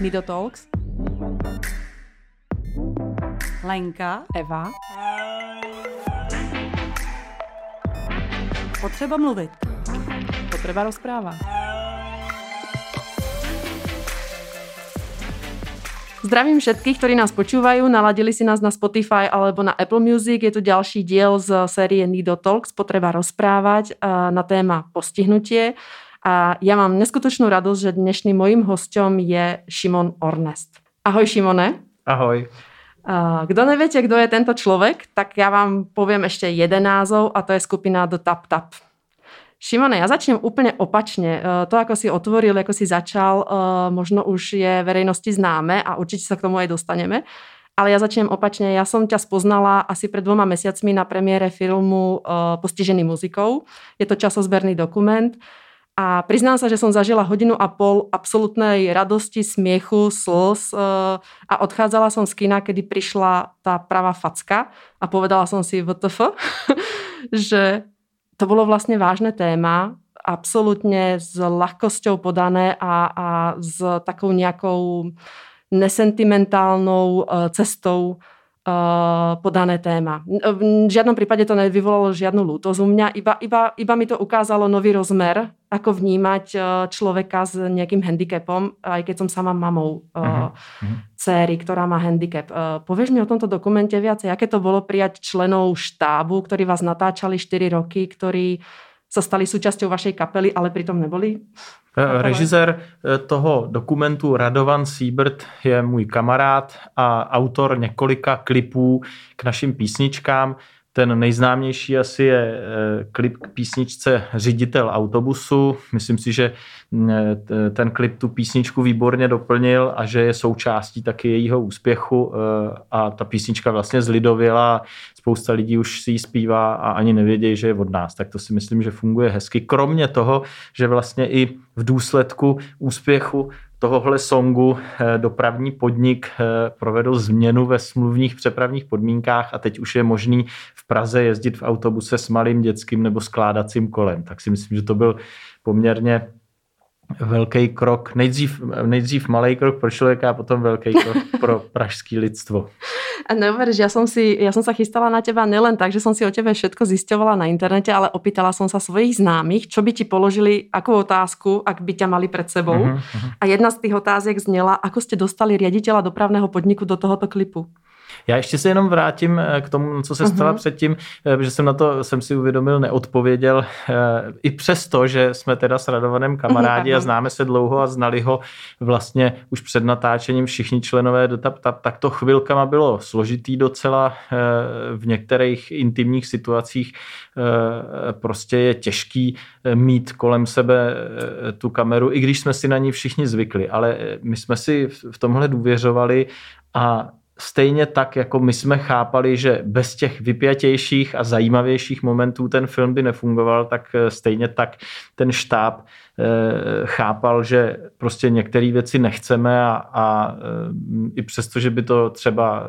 Nido Talks. Lenka. Eva. Potřeba mluvit. Potreba rozpráva. Zdravím všetkých, ktorí nás počúvajú, naladili si nás na Spotify alebo na Apple Music. Je tu ďalší diel z série Nido Talks, potreba rozprávať na téma postihnutie. A ja mám neskutočnú radosť, že dnešným mojím hostom je Šimon Ornest. Ahoj Šimone. Ahoj. Kdo neviete, kdo je tento človek, tak ja vám poviem ešte jeden názov a to je skupina The Tap Tap. Šimone, ja začnem úplne opačne. To, ako si otvoril, ako si začal, možno už je verejnosti známe a určite sa k tomu aj dostaneme. Ale ja začnem opačne. Ja som ťa spoznala asi pred dvoma mesiacmi na premiére filmu Postižený muzikou. Je to časozberný dokument. A priznám sa, že som zažila hodinu a pol absolútnej radosti, smiechu, slz a odchádzala som z kina, kedy prišla tá pravá facka a povedala som si VTF, že to bolo vlastne vážne téma, absolútne s ľahkosťou podané a, a s takou nejakou nesentimentálnou cestou Uh, podané téma. V žiadnom prípade to nevyvolalo žiadnu lútosť u mňa, iba, iba, iba mi to ukázalo nový rozmer, ako vnímať uh, človeka s nejakým handicapom, aj keď som sama mamou uh, uh-huh. céry, ktorá má handicap. Uh, povieš mi o tomto dokumente viacej, aké to bolo prijať členov štábu, ktorí vás natáčali 4 roky, ktorí sa stali súčasťou vašej kapely, ale pritom neboli? Eh, režisér eh, toho dokumentu Radovan Siebert je můj kamarád a autor několika klipů k našim písničkám. Ten nejznámější asi je eh, klip k písničce Řiditel autobusu. Myslím si, že mm, ten klip tu písničku výborně doplnil a že je součástí taky jejího úspěchu a ta písnička vlastně zlidověla. Spousta lidí už si ji zpívá a ani nevědějí, že je od nás. Tak to si myslím, že funguje hezky. Kromě toho, že vlastně i v důsledku úspěchu tohohle songu eh, dopravní podnik eh, provedl změnu ve smluvních přepravních podmínkách a teď už je možný v Praze jezdit v autobuse s malým dětským nebo skládacím kolem. Tak si myslím, že to byl poměrně velký krok, nejdřív, nejdřív malý krok pro člověka a potom velký krok pro pražské lidstvo. A neuveríš, ja som, si, ja som sa chystala na teba nelen tak, že som si o tebe všetko zisťovala na internete, ale opýtala som sa svojich známych, čo by ti položili, akú otázku, ak by ťa mali pred sebou. Uh-huh, uh-huh. A jedna z tých otázek znela, ako ste dostali riaditeľa dopravného podniku do tohoto klipu. Já ještě se jenom vrátím eh, k tomu, co se stalo uh-huh. předtím, eh, že jsem na to, jsem si uvědomil, neodpověděl. Eh, I přesto, že jsme teda s Radovanem kamarádi uh-huh. a známe se dlouho a znali ho vlastně už před natáčením všichni členové do Tap Tap, tak to chvilkama bylo složitý docela. V některých intimních situacích prostě je těžký mít kolem sebe tu kameru, i když jsme si na ní všichni zvykli. Ale my jsme si v tomhle důvěřovali a stejně tak, jako my jsme chápali, že bez těch vypjatějších a zajímavějších momentů ten film by nefungoval, tak eh, stejně tak ten štáb Eh, chápal, že prostě některé věci nechceme a, a eh, i přesto, že by to třeba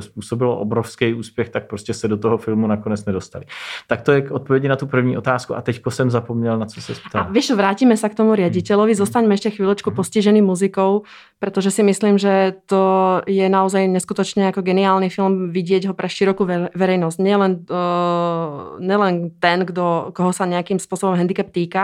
způsobilo obrovský úspěch, tak prostě se do toho filmu nakonec nedostali. Tak to je k odpovědi na tu první otázku a teďko jsem zapomněl, na co se ptal. A víš, vrátíme se k tomu riaditeľovi, hmm. zostaňme ještě chvíľočku hmm. postižený muzikou, protože si myslím, že to je naozaj neskutočně jako geniální film vidět ho pro širokou verejnosť. Nielen, uh, nielen ten, kdo, koho sa nejakým spôsobom handicap týka,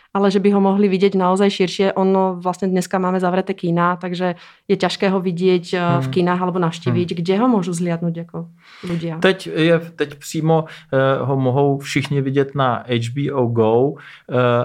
ale že by ho mohli vidět naozaj širšie. Ono vlastně dneska máme zavreté kína, takže je těžké ho vidět eh, v hmm. kinách alebo navštívit. Hmm. Kde ho můžu zhliadnout jako ľudia? Teď, je, teď přímo uh, ho mohou všichni vidět na HBO Go uh,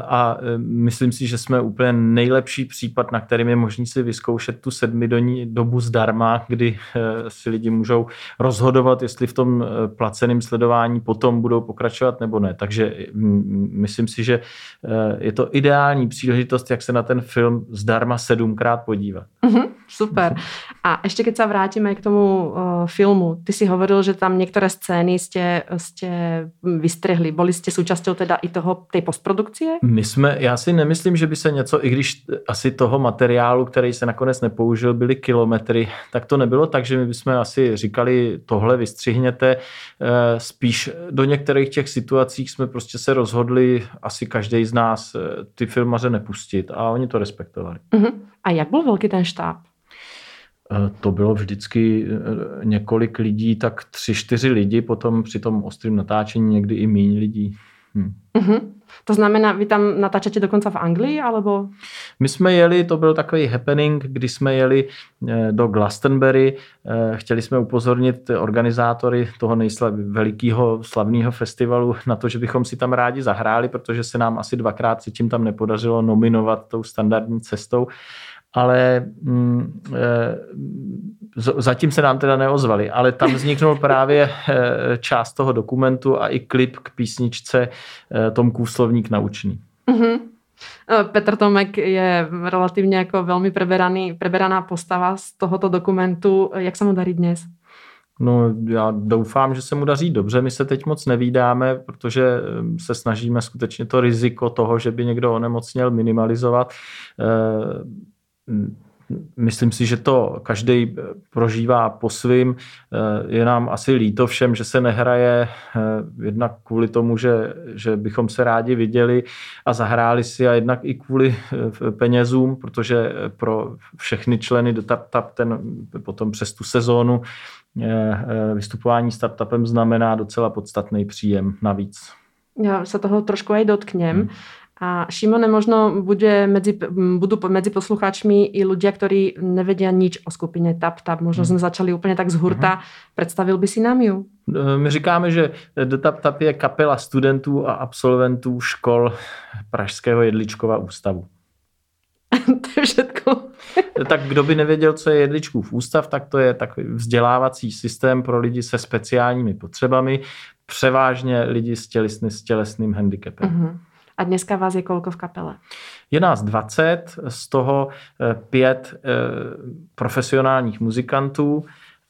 a uh, myslím si, že jsme úplně nejlepší případ, na kterým je možný si vyzkoušet tu sedmidenní dobu zdarma, kdy uh, si lidi můžou rozhodovat, jestli v tom uh, placeném sledování potom budou pokračovat nebo ne. Takže um, myslím si, že uh, je to ideální příležitost, jak se na ten film zdarma sedmkrát podívat. Mm-hmm, super. A ještě keď se vrátíme k tomu uh, filmu, ty si hovoril, že tam některé scény jste, jste vystrihli. Byli jste součástí teda i toho, té postprodukcie? My jsme, já si nemyslím, že by se něco, i když asi toho materiálu, který se nakonec nepoužil, byly kilometry, tak to nebylo tak, že my bychom asi říkali, tohle vystřihněte. Eh, spíš do některých těch situacích jsme prostě se rozhodli, asi každý z nás ty filmaře nepustit a oni to respektovali. Uh-huh. A jak byl velký ten štáb? Eh, to bylo vždycky eh, několik lidí, tak tři, čtyři lidi, potom při tom ostrém natáčení někdy i méně lidí. Hm. Uh-huh. To znamená, vy tam natáčete dokonce v Anglii, alebo? My jsme jeli, to byl takový happening, kdy jsme jeli eh, do Glastonbury. Chtěli jsme upozornit organizátory toho velikého slavného festivalu na to, že bychom si tam rádi zahráli, protože se nám asi dvakrát si tím tam nepodařilo nominovat tou standardní cestou ale mm, e, zatím se nám teda neozvali, ale tam vzniknul právě e, část toho dokumentu a i klip k písničce e, Tomkův slovník naučný. Mm-hmm. Petr Tomek je relativně jako velmi preberaný, preberaná postava z tohoto dokumentu. Jak se mu darí dnes? No, já doufám, že se mu daří dobře. My se teď moc nevídáme, protože se snažíme skutečně to riziko toho, že by někdo onemocněl, minimalizovat. Myslím si, že to každý prožívá po svým. Je nám asi líto všem, že se nehraje eh, jednak kvůli tomu, že, že bychom se rádi viděli a zahráli si a jednak i kvůli eh, penězům, protože pro všechny členy do Tap ten potom přes tu sezónu eh, vystupování startupem znamená docela podstatný příjem navíc. Já se toho trošku aj dotknem. Hmm. A Šimone, možno bude medzi, budú medzi poslucháčmi i ľudia, ktorí nevedia nič o skupine Tap Tap. Možno hmm. sme začali úplne tak z hurta. Hmm. Predstavil by si nám ju? No, my říkáme, že The Tap Tap je kapela studentů a absolventů škol Pražského jedličkova ústavu. to je všetko. tak kdo by nevěděl, co je jedličkův ústav, tak to je takový vzdělávací systém pro lidi se speciálními potřebami, převážně lidi s, tělesný, s tělesným handicapem. Uh-huh. A dneska vás je kolko v kapele? Je nás 20, z toho eh, pět eh, profesionálních muzikantů,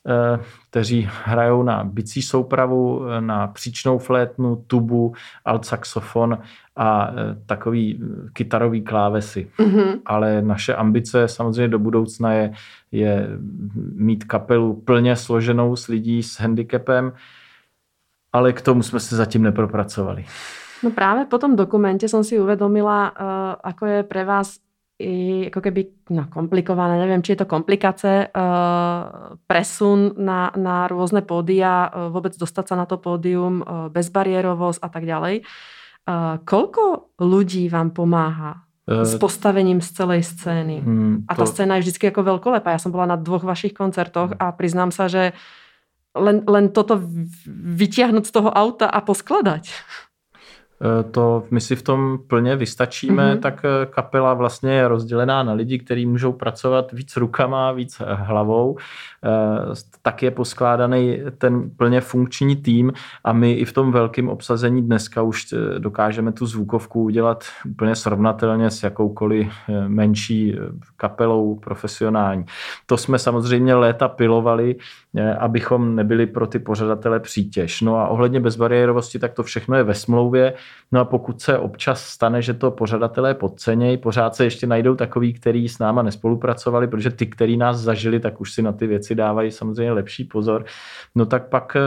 eh, kteří hrajou na bicí soupravu, na příčnou flétnu, tubu, altsaxofon a takový kytarový klávesy. Mm-hmm. Ale naše ambice samozřejmě do budoucna je, je mít kapelu plně složenou s lidí s handicapem, ale k tomu jsme se zatím nepropracovali. No práve po tom dokumente som si uvedomila, uh, ako je pre vás i ako keby no, komplikované, neviem, či je to komplikace, uh, presun na, na rôzne pódia, uh, vôbec dostať sa na to pódium, uh, bezbariérovosť a tak ďalej. Uh, koľko ľudí vám pomáha s postavením z celej scény? Hmm, to... A ta scéna je vždycky jako velkolepá. Já jsem byla na dvoch vašich koncertoch a přiznám se, že len, len toto vytiahnuť z toho auta a poskladať. Eh, to my si v tom plně vystačíme, mm-hmm. tak eh, kapela vlastně je rozdělená na lidi, kteří můžou pracovat víc rukama, víc eh, hlavou. Tak je poskládaný ten plně funkční tým a my i v tom velkém obsazení dneska už dokážeme tu zvukovku udělat úplně srovnatelně s jakoukoliv menší kapelou profesionální. To jsme samozřejmě léta pilovali, abychom nebyli pro ty pořadatele přítěž. No a ohledně bezbariérovosti, tak to všechno je ve smlouvě. No a pokud se občas stane, že to pořadatelé podcenějí, pořád se ještě najdou takový, který s náma nespolupracovali, protože ty, který nás zažili, tak už si na ty věci dávají samozřejmě lepší pozor. No tak pak eh,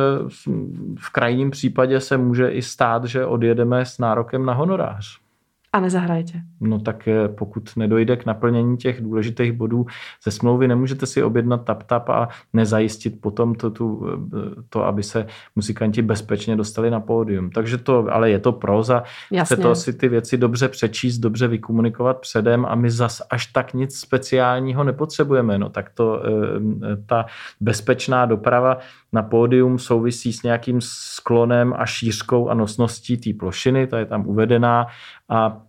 v krajním případě se může i stát, že odjedeme s nárokem na honorář. A nezahrajete. No tak eh, pokud nedojde k naplnění těch důležitých bodů ze smlouvy, nemůžete si objednat tap-tap a nezajistit potom to, tu, eh, to, aby se muzikanti bezpečně dostali na pódium. Takže to, ale je to proza. Jasně. Chce to si ty věci dobře přečíst, dobře vykomunikovat předem a my zas až tak nic speciálního nepotřebujeme. No tak to, eh, ta bezpečná doprava na pódium souvisí s nějakým sklonem a šířkou a nosností té plošiny, ta je tam uvedená a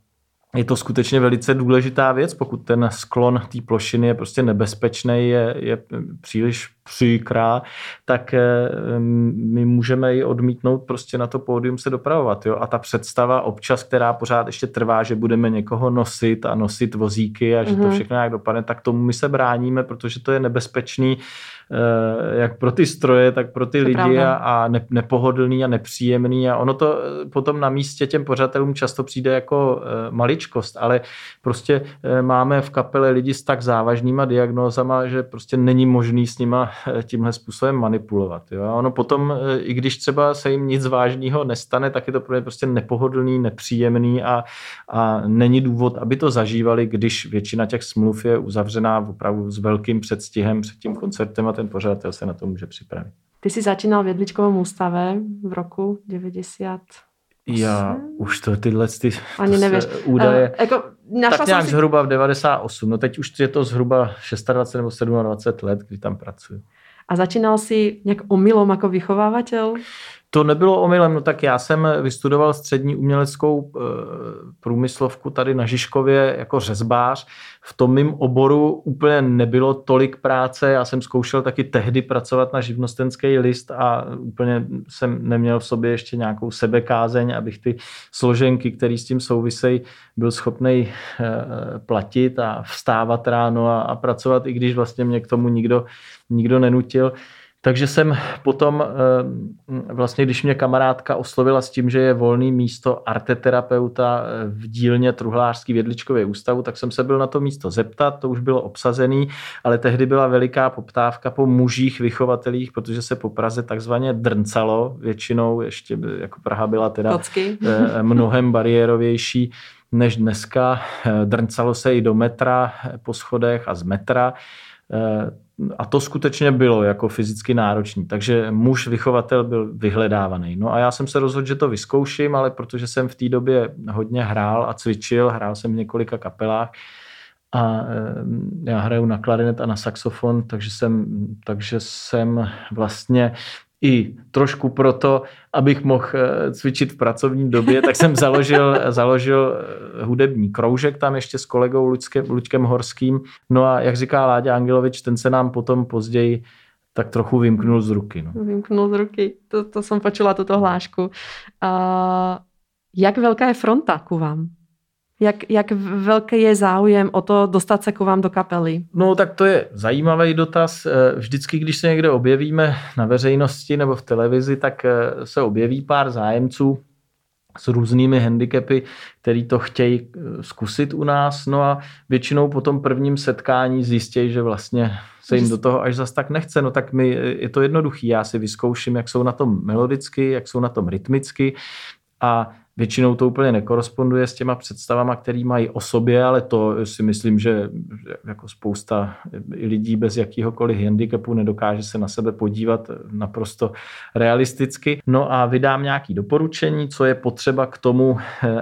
je to skutečně velice důležitá věc, pokud ten sklon té plošiny je prostě nebezpečný, je, je příliš příkrá, tak eh, my můžeme ji odmítnout prostě na to pódium se dopravovat. Jo? A ta představa občas, která pořád ještě trvá, že budeme někoho nosit a nosit vozíky a že mm-hmm. to mhm. všechno nějak dopadne, tak tomu my se bráníme, protože to je nebezpečný jak pro ty stroje, tak pro ty to lidi a, a ne, nepohodlný a nepříjemný a ono to potom na místě těm pořadatelům často přijde jako maličkost, ale prostě máme v kapele lidi s tak závažnýma diagnózama, že prostě není možný s nima tímhle způsobem manipulovat. Jo? A ono potom, i když třeba se jim nic vážného nestane, tak je to pro ně prostě nepohodlný, nepříjemný a, a není důvod, aby to zažívali, když většina těch smluv je uzavřená opravdu s velkým předstihem před tím koncertem a ten pořadatel se na to může připravit. Ty jsi začínal v Jedličkovém ústave v roku 90. Já už to tyhle ty Ani to nevíš. údaje. Uh, jako, tak nějak si... zhruba v 98. No teď už je to zhruba 26 nebo 27 let, kdy tam pracuji. A začínal si nějak omylom jako vychovávatel? To nebylo omylem, no tak já jsem vystudoval střední uměleckou eh, průmyslovku tady na Žižkově jako řezbář. V tom mým oboru úplně nebylo tolik práce, já jsem zkoušel taky tehdy pracovat na živnostenský list a úplně jsem neměl v sobě ještě nějakou sebekázeň, abych ty složenky, které s tím souvisejí, byl schopný eh, platit a vstávat ráno a, a pracovat, i když vlastně mě k tomu nikdo, nikdo nenutil. Takže jsem potom, eh, vlastně když mě kamarádka oslovila s tím, že je volný místo arteterapeuta eh, v dílně Truhlářský vědličkově ústavu, tak jsem se byl na to místo zeptat, to už bylo obsazený, ale tehdy byla veliká poptávka po mužích vychovatelích, protože se po Praze takzvaně drncalo, většinou ještě jako Praha byla teda Kocky. Eh, mnohem bariérovější než dneska. Drncalo se i do metra po schodech a z metra a to skutečně bylo jako fyzicky náročný. Takže muž vychovatel byl vyhledávaný. No a já jsem se rozhodl, že to vyzkouším, ale protože jsem v té době hodně hrál a cvičil, hrál jsem v několika kapelách, a eh, já hraju na klarinet a na saxofon, takže jsem, takže jsem vlastně i trošku proto, abych mohl eh, cvičit v pracovní době, tak jsem založil, založil eh, hudební kroužek tam ještě s kolegou Luďkem, Luďkem Horským. No a jak říká Láďa Angelovič, ten se nám potom později tak trochu vymknul z ruky. No. Vymknul z ruky, to, to jsem počula, tuto hlášku. Uh, jak velká je fronta ku vám? Jak, jak velký je záujem o to dostat se k vám do kapely? No tak to je zajímavý dotaz. Eh, vždycky, když se někde objevíme na veřejnosti nebo v televizi, tak eh, se objeví pár zájemců s různými handicapy, který to chtějí eh, zkusit u nás. No a většinou po tom prvním setkání zjistějí, že vlastně se jim do toho až zas tak nechce. No tak mi je to jednoduchý. Já si vyzkouším, jak jsou na tom melodicky, jak jsou na tom rytmicky a Většinou to úplně nekoresponduje s těma představama, které mají o sobě, ale to si myslím, že jako spousta lidí bez jakýhokoliv handicapu nedokáže se na sebe podívat naprosto realisticky. No a vydám nějaké doporučení, co je potřeba k tomu,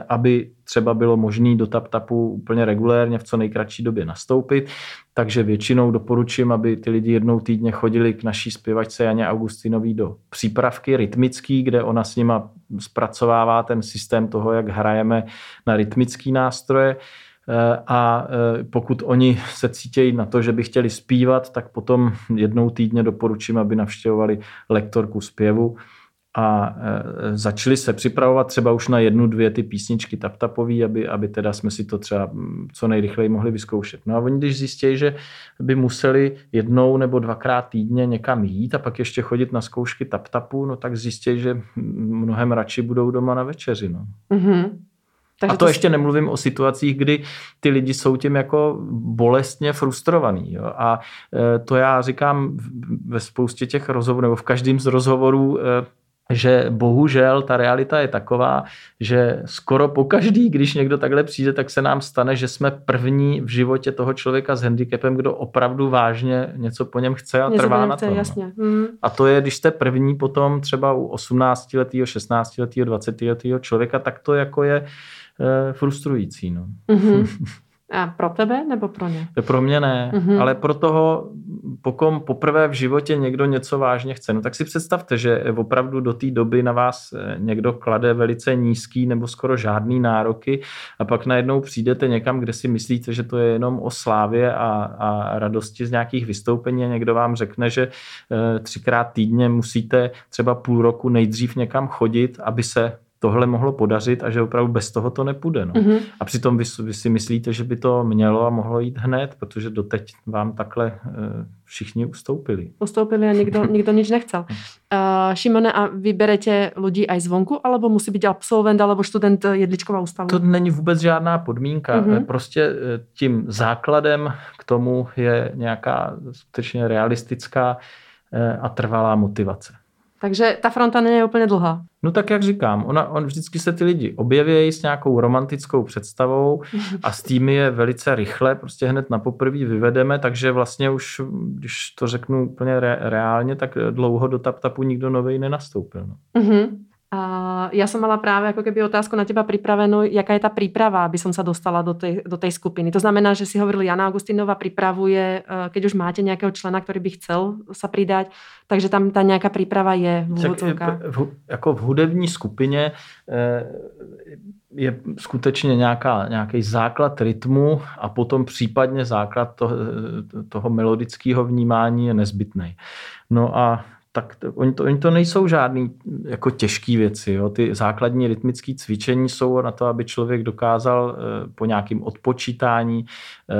aby třeba bylo možné do TapTapu úplně regulérně v co nejkratší době nastoupit. Takže většinou doporučím, aby ty lidi jednou týdně chodili k naší zpěvačce Janě Augustinový do přípravky rytmický, kde ona s nima zpracovává ten systém toho, jak hrajeme na rytmický nástroje eh, a eh, pokud oni se cítějí na to, že by chtěli zpívat, tak potom jednou týdně doporučím, aby navštěvovali lektorku zpěvu a e, začali se připravovat třeba už na jednu, dvě ty písničky taptapový, aby, aby teda jsme si to třeba co nejrychleji mohli vyzkoušet. No a oni když zjistí, že by museli jednou nebo dvakrát týdně někam jít a pak ještě chodit na zkoušky taptapu, no tak zjistí, že mnohem radši budou doma na večeři. No. Mm-hmm. Takže a to, to ještě nemluvím o situacích, kdy ty lidi jsou tím jako bolestně frustrovaný. Jo? A e, to já říkám ve spoustě těch rozhovorů, nebo v každém z rozhovorů e, že bohužel ta realita je taková, že skoro po každý, když někdo takhle přijde, tak se nám stane, že jsme první v životě toho člověka s handicapem, kdo opravdu vážně něco po něm chce a něco trvá na tom. No. Jasně. Mm. A to je, když jste první potom třeba u 18-letého, 16-letého, 20-letého člověka, tak to jako je e, frustrující. No. Mm-hmm. A pro tebe nebo pro ně? Pro mě ne, mm-hmm. ale pro toho, pokud poprvé v životě někdo něco vážně chce, no tak si představte, že opravdu do té doby na vás eh, někdo klade velice nízký nebo skoro žádný nároky a pak najednou přijdete někam, kde si myslíte, že to je jenom o slávě a, a radosti z nějakých vystoupení a někdo vám řekne, že e, třikrát týdně musíte třeba půl roku nejdřív někam chodit, aby se tohle mohlo podařit a že opravdu bez toho to nepůjde. No. Mm-hmm. A přitom vy, vy si myslíte, že by to mělo a mohlo jít hned, protože doteď vám takhle uh, všichni ustoupili. Ustoupili a nikdo, nikdo nič nechcel. Uh, Šimone, a vyberete lidi aj zvonku, alebo musí být absolvent, alebo student jedličková ústavu? To není vůbec žádná podmínka. Mm-hmm. Prostě tím základem k tomu je nějaká skutečně realistická a trvalá motivace. Takže ta fronta není úplně dlouhá. No tak jak říkám, ona, on vždycky se ty lidi objeví s nějakou romantickou představou a s tím je velice rychle, prostě hned na poprvé vyvedeme, takže vlastně už, když to řeknu úplně re, reálně, tak dlouho do tap-tapu nikdo nový nenastoupil. No. Mm-hmm. A ja som mala práve ako keby otázku na teba pripravenú, jaká je tá príprava, aby som sa dostala do tej, do tej skupiny. To znamená, že si hovoril, Jana Augustinova pripravuje, eh, keď už máte nejakého člena, ktorý by chcel sa pridať, takže tam ta nějaká příprava je v úvodzovkách. V, jako v hudební skupině eh, je skutečně nějaká, nějaký základ rytmu a potom případně základ toho, toho melodického vnímání je nezbytný. No a tak to, oni, to, oni to nejsou žádný jako těžké věci. Jo. Ty základní rytmické cvičení jsou na to, aby člověk dokázal eh, po nějakém odpočítání eh,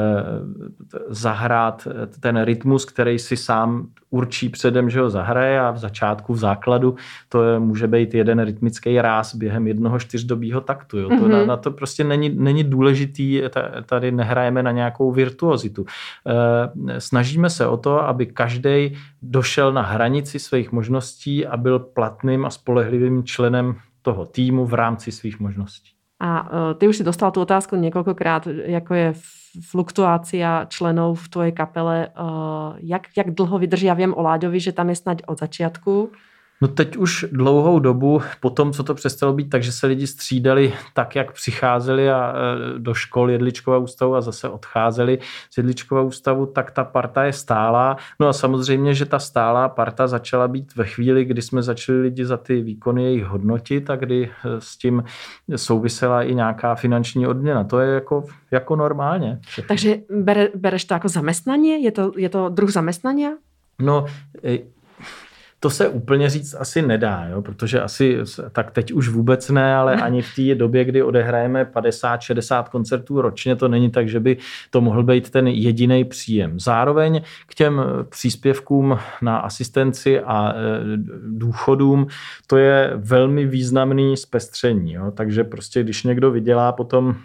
zahrát eh, ten rytmus, který si sám určí předem, že ho zahraje a v začátku, v základu to je, může být jeden rytmický ráz během jednoho čtyřdobího taktu. Jo. To, mm-hmm. na, na to prostě není, není důležitý, tady nehrajeme na nějakou virtuozitu. Snažíme se o to, aby každý došel na hranici svých možností a byl platným a spolehlivým členem toho týmu v rámci svých možností. A e, ty už si dostal tu otázku několikrát, jako je fluktuácia členov v tvojej kapele. E, jak, jak dlho vydrží? Já vím o Láďovi, že tam je snad od začátku. No teď už dlouhou dobu, po tom, co to přestalo být, takže se lidi střídali tak, jak přicházeli a e, do škol Jedličkova ústavu a zase odcházeli z Jedličkova ústavu, tak ta parta je stálá. No a samozřejmě, že ta stálá parta začala být ve chvíli, kdy jsme začali lidi za ty výkony jejich hodnotit a kdy e, s tím souvisela i nějaká finanční odměna. To je jako, jako normálně. Takže bere, bereš to jako zaměstnání? Je to, je to druh zaměstnání? No, e, to se úplně říct asi nedá, jo? protože asi tak teď už vůbec ne, ale ani v té době, kdy odehrajeme 50-60 koncertů ročně, to není tak, že by to mohl být ten jediný příjem. Zároveň k těm příspěvkům na asistenci a e, důchodům to je velmi významný zpestření. Jo? Takže prostě když někdo vydělá potom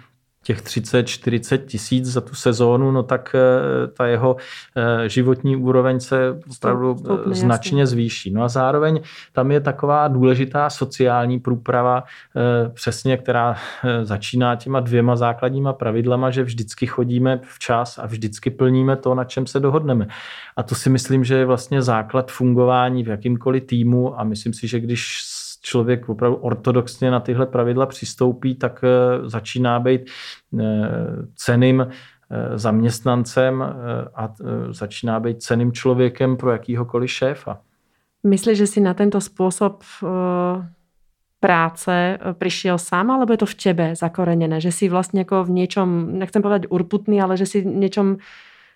těch 30-40 tisíc za tu sezónu, no tak eh, ta jeho eh, životní úroveň se opravdu Stupně, značně jasný. zvýší. No a zároveň tam je taková důležitá sociální průprava, eh, přesně, která začíná těma dvěma základníma pravidlama, že vždycky chodíme včas a vždycky plníme to, na čem se dohodneme. A to si myslím, že je vlastně základ fungování v jakýmkoliv týmu a myslím si, že když člověk opravdu ortodoxně na tyhle pravidla přistoupí, tak eh, začíná být eh, ceným eh, zaměstnancem a začíná být ceným člověkem pro jakýhokoliv šéfa. Myslíš, že si na tento způsob práce přišel sám, alebo je to v tebe zakoreněné, že si vlastně jako v něčem, nechcem povedať urputný, ale že si v něčem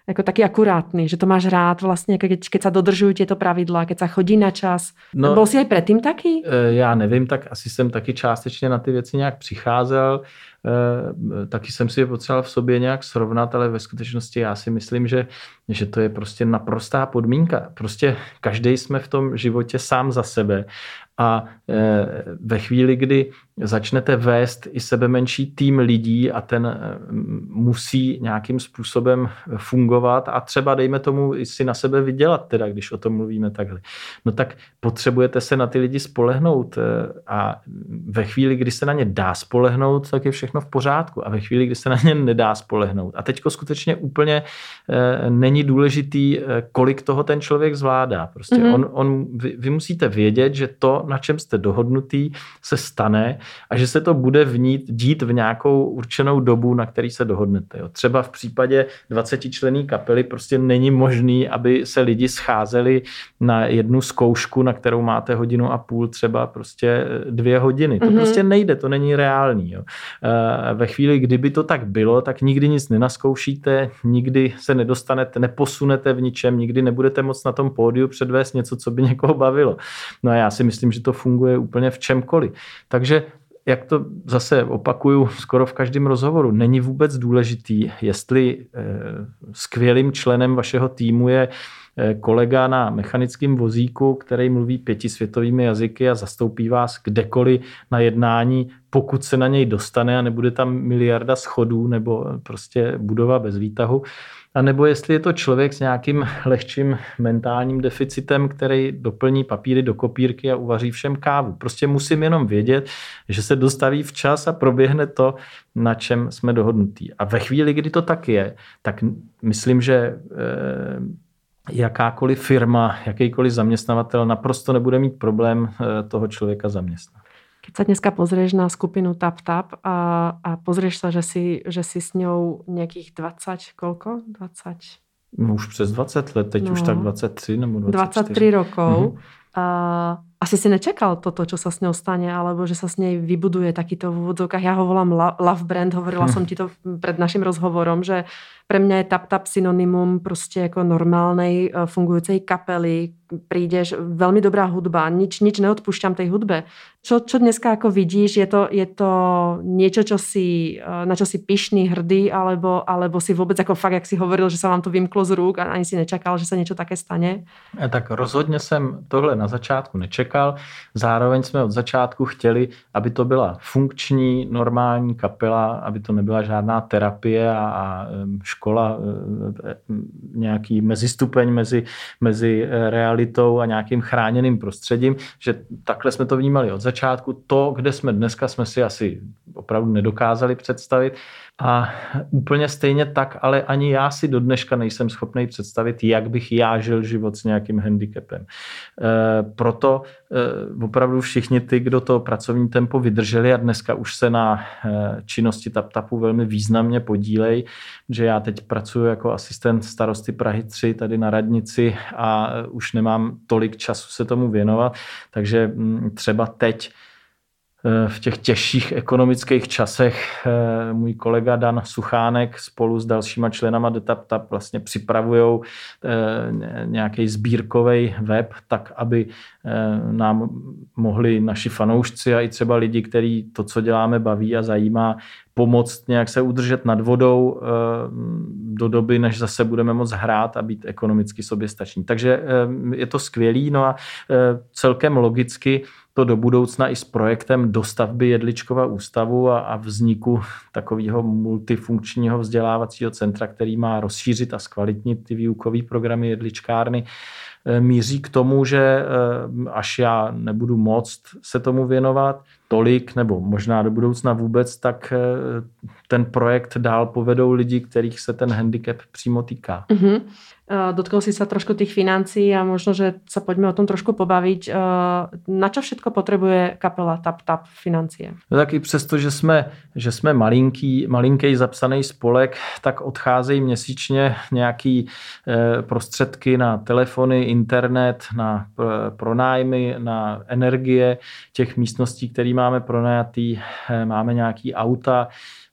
jako taky akurátny, že to máš rád vlastně, keď, keď sa dodržují těto pravidla, keď sa chodí na čas. No, Byl jsi aj predtým taky? Eh, já nevím, tak asi jsem taky částečně na ty věci nějak přicházel. Eh, taky jsem si je potřeboval v sobě nějak srovnat, ale ve skutečnosti já si myslím, že, že to je prostě naprostá podmínka. Prostě každý jsme v tom životě sám za sebe a eh, ve chvíli, kdy začnete vést i sebe menší tým lidí a ten eh, musí nějakým způsobem fungovat a třeba dejme tomu i si na sebe vydělat, teda když o tom mluvíme takhle, no tak potřebujete se na ty lidi spolehnout a ve chvíli, kdy se na ně dá spolehnout, tak je všechno v pořádku a ve chvíli, kdy se na ně nedá spolehnout. A teďko skutečně úplně není důležitý, kolik toho ten člověk zvládá. Prostě mm-hmm. on, on, vy, vy musíte vědět, že to, na čem jste dohodnutý, se stane a že se to bude vnít, dít v nějakou určenou dobu, na který se dohodnete. Jo. Třeba v případě 20 člený kapely prostě není možný, aby se lidi scházeli na jednu zkoušku, na kterou máte hodinu a půl, třeba prostě eh, dvě hodiny. To mm-hmm. prostě nejde, to není reálný. Jo ve chvíli, kdyby to tak bylo, tak nikdy nic nenaskoušíte, nikdy se nedostanete, neposunete v ničem, nikdy nebudete moc na tom pódiu předvést něco, co by někoho bavilo. No a já si myslím, že to funguje úplně v čemkoliv. Takže jak to zase opakuju skoro v každém rozhovoru, není vůbec důležitý, jestli eh, skvělým členem vašeho týmu je kolega na mechanickém vozíku, který mluví pěti světovými jazyky a zastoupí vás kdekoliv na jednání, pokud se na něj dostane a nebude tam miliarda schodů nebo prostě budova bez výtahu, a nebo jestli je to člověk s nějakým lehčím mentálním deficitem, který doplní papíry do kopírky a uvaří všem kávu. Prostě musím jenom vědět, že se dostaví včas a proběhne to, na čem jsme dohodnutí. A ve chvíli, kdy to tak je, tak myslím, že eh, jakákoliv firma, jakýkoliv zaměstnavatel naprosto nebude mít problém eh, toho člověka zaměstnat. Keď sa dneska pozrieš na skupinu Tap Tap a, a pozrieš sa, že si, že si s ňou nejakých 20, koľko? 20? No už přes 20 let, teď no. už tak 23 nebo 24. 23 rokov. Mm-hmm. A asi si nečakal toto, čo sa s ňou stane, alebo že sa s nej vybuduje takýto v úvodzovkách. Ja ho volám love brand, hovorila hm. som ti to pred našim rozhovorom, že pre mňa je Tap Tap synonymum prostě jako normálnej eh, fungujúcej kapely. Prídeš, veľmi dobrá hudba, nič, nič neodpúšťam tej hudbe. Čo, čo dneska ako vidíš, je to, je to niečo, čo si, eh, na čo si pyšný, hrdý, alebo, alebo si vôbec ako fakt, jak si hovoril, že sa vám to vymklo z rúk a ani si nečakal, že sa niečo také stane? Eh, tak rozhodně jsem tohle na začátku nečekal. Zároveň jsme od začátku chtěli, aby to byla funkční, normální kapela, aby to nebyla žádná terapie a, a škola, eh, nějaký mezistupeň mezi, mezi eh, realitou a nějakým chráněným prostředím, že takhle jsme to vnímali od začátku. To, kde jsme dneska, jsme si asi opravdu nedokázali představit. A úplně stejně tak, ale ani já si do dneška nejsem schopný představit, jak bych já žil život s nějakým handicapem. E, proto e, opravdu všichni ty, kdo to pracovní tempo vydrželi a dneska už se na e, činnosti TapTapu velmi významně podílej, že já teď pracuji jako asistent starosty Prahy 3 tady na radnici a už nemám tolik času se tomu věnovat, takže třeba teď v těch těžších ekonomických časech eh, můj kolega Dan Suchánek spolu s dalšíma členama DetapTap vlastně připravují eh, nějaký sbírkový web, tak aby nám mohli naši fanoušci a i třeba lidi, kteří to, co děláme, baví a zajímá, pomoct nějak se udržet nad vodou do doby, než zase budeme moct hrát a být ekonomicky soběstační. Takže je to skvělý, no a celkem logicky to do budoucna i s projektem dostavby Jedličkova ústavu a, a vzniku takového multifunkčního vzdělávacího centra, který má rozšířit a zkvalitnit ty výukové programy jedličkárny, eh, míří k tomu, že eh, až já nebudu moct se tomu věnovat tolik, nebo možná do budoucna vůbec, tak eh, ten projekt dál povedou lidi, kterých se ten handicap přímo týká. Mm-hmm. Dotkol si sa trošku tých financií a možno, že sa poďme o tom trošku pobaviť. Na čo všetko potrebuje kapela Tap Tap financie? No tak i přesto, že jsme, že jsme malinký, malinký zapsaný spolek, tak odcházejí měsíčně nějaký e, prostředky na telefony, internet, na pronájmy, na energie těch místností, které máme pronajatý. Máme nějaký auta, Eh,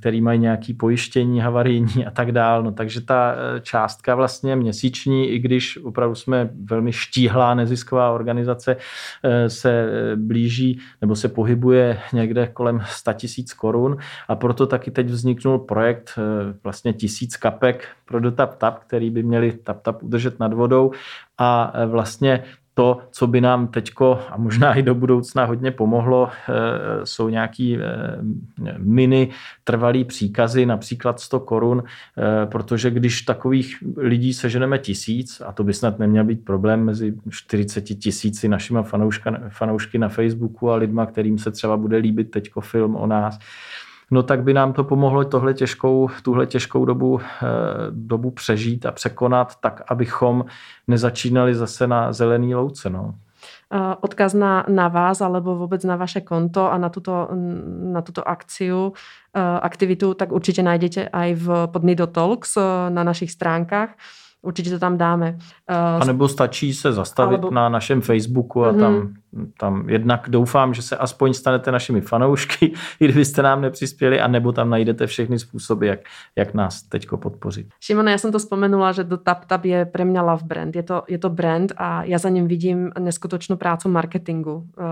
který mají nějaké pojištění havarijní a tak dál. No, takže ta eh, částka vlastně měsíční, i když opravdu jsme velmi štíhlá nezisková organizace, eh, se blíží nebo se pohybuje někde kolem 100 tisíc korun a proto taky teď vzniknul projekt vlastně tisíc kapek pro dotap tap, který by měli tap tap udržet nad vodou a vlastně to, co by nám teďko a možná i do budoucna hodně pomohlo, eh, jsou nějaký eh, mini trvalý příkazy, například 100 korun, eh, protože když takových lidí seženeme tisíc, a to by snad neměl být problém mezi 40 tisíci fanouška, fanoušky na Facebooku a lidma, kterým se třeba bude líbit teďko film o nás, no tak by nám to pomohlo tohle těžkou, tuhle těžkou dobu, eh, dobu přežít a překonat tak, abychom nezačínali zase na zelený louce. No eh, odkaz na, na vás alebo vůbec na vaše konto a na tuto, na tuto akciu, eh, aktivitu, tak určitě najdete aj v pod Nido Talks na našich stránkách. Určitě to tam dáme. A nebo stačí se zastavit alebo... na našem Facebooku a mm-hmm. tam tam jednak doufám, že se aspoň stanete našimi fanoušky, i kdybyste nám nepřispěli, a nebo tam najdete všechny způsoby, jak, jak nás teďko podpořit. Šimone, já jsem to spomenula, že do TapTap je pre mě love brand. Je to, je to brand a já za ním vidím neskutočnou prácu marketingu. Eh,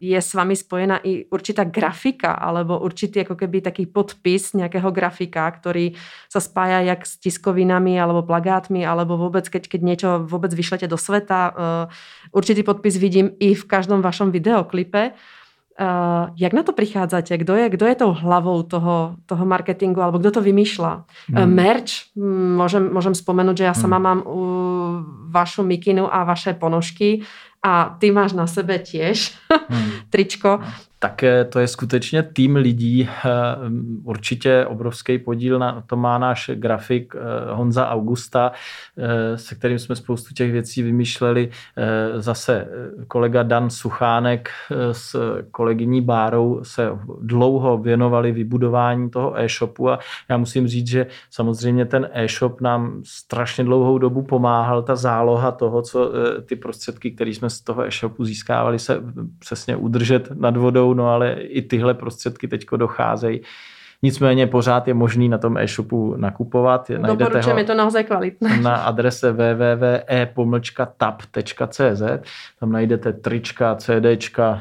je s vami spojena i určitá grafika, alebo určitý jako keby taký podpis nějakého grafika, který se spája jak s tiskovinami, alebo plagátmi, alebo vůbec, keď, keď něco vůbec vyšlete do sveta. Eh, určitý podpis vidím i v každom vašom videoklipe. Uh, jak na to prichádzate? Kdo je, kdo je tou hlavou toho, toho marketingu alebo kdo to vymýšľa? Hmm. Uh, merch, môžem, môžem spomenúť, že ja sama hmm. mám uh, vašu mikinu a vaše ponožky a ty máš na sebe tiež hmm. tričko tak to je skutečně tým lidí. Eh, určitě obrovský podíl na to má náš grafik eh, Honza Augusta, eh, se kterým jsme spoustu těch věcí vymýšleli. Zase kolega Dan Suchánek s kolegyní Bárou se dlouho věnovali vybudování toho e-shopu a já musím říct, že samozřejmě ten e-shop nám strašně dlouhou dobu pomáhal. Ta záloha toho, co ty prostředky, které jsme z toho e-shopu získávali, se přesně udržet nad vodou no ale i tyhle prostředky teďko docházejí. Nicméně pořád je možný na tom e-shopu nakupovat. Najdete ho je to naozaj kvalitné. Na adrese www.e-tap.cz Tam najdete trička, CDčka,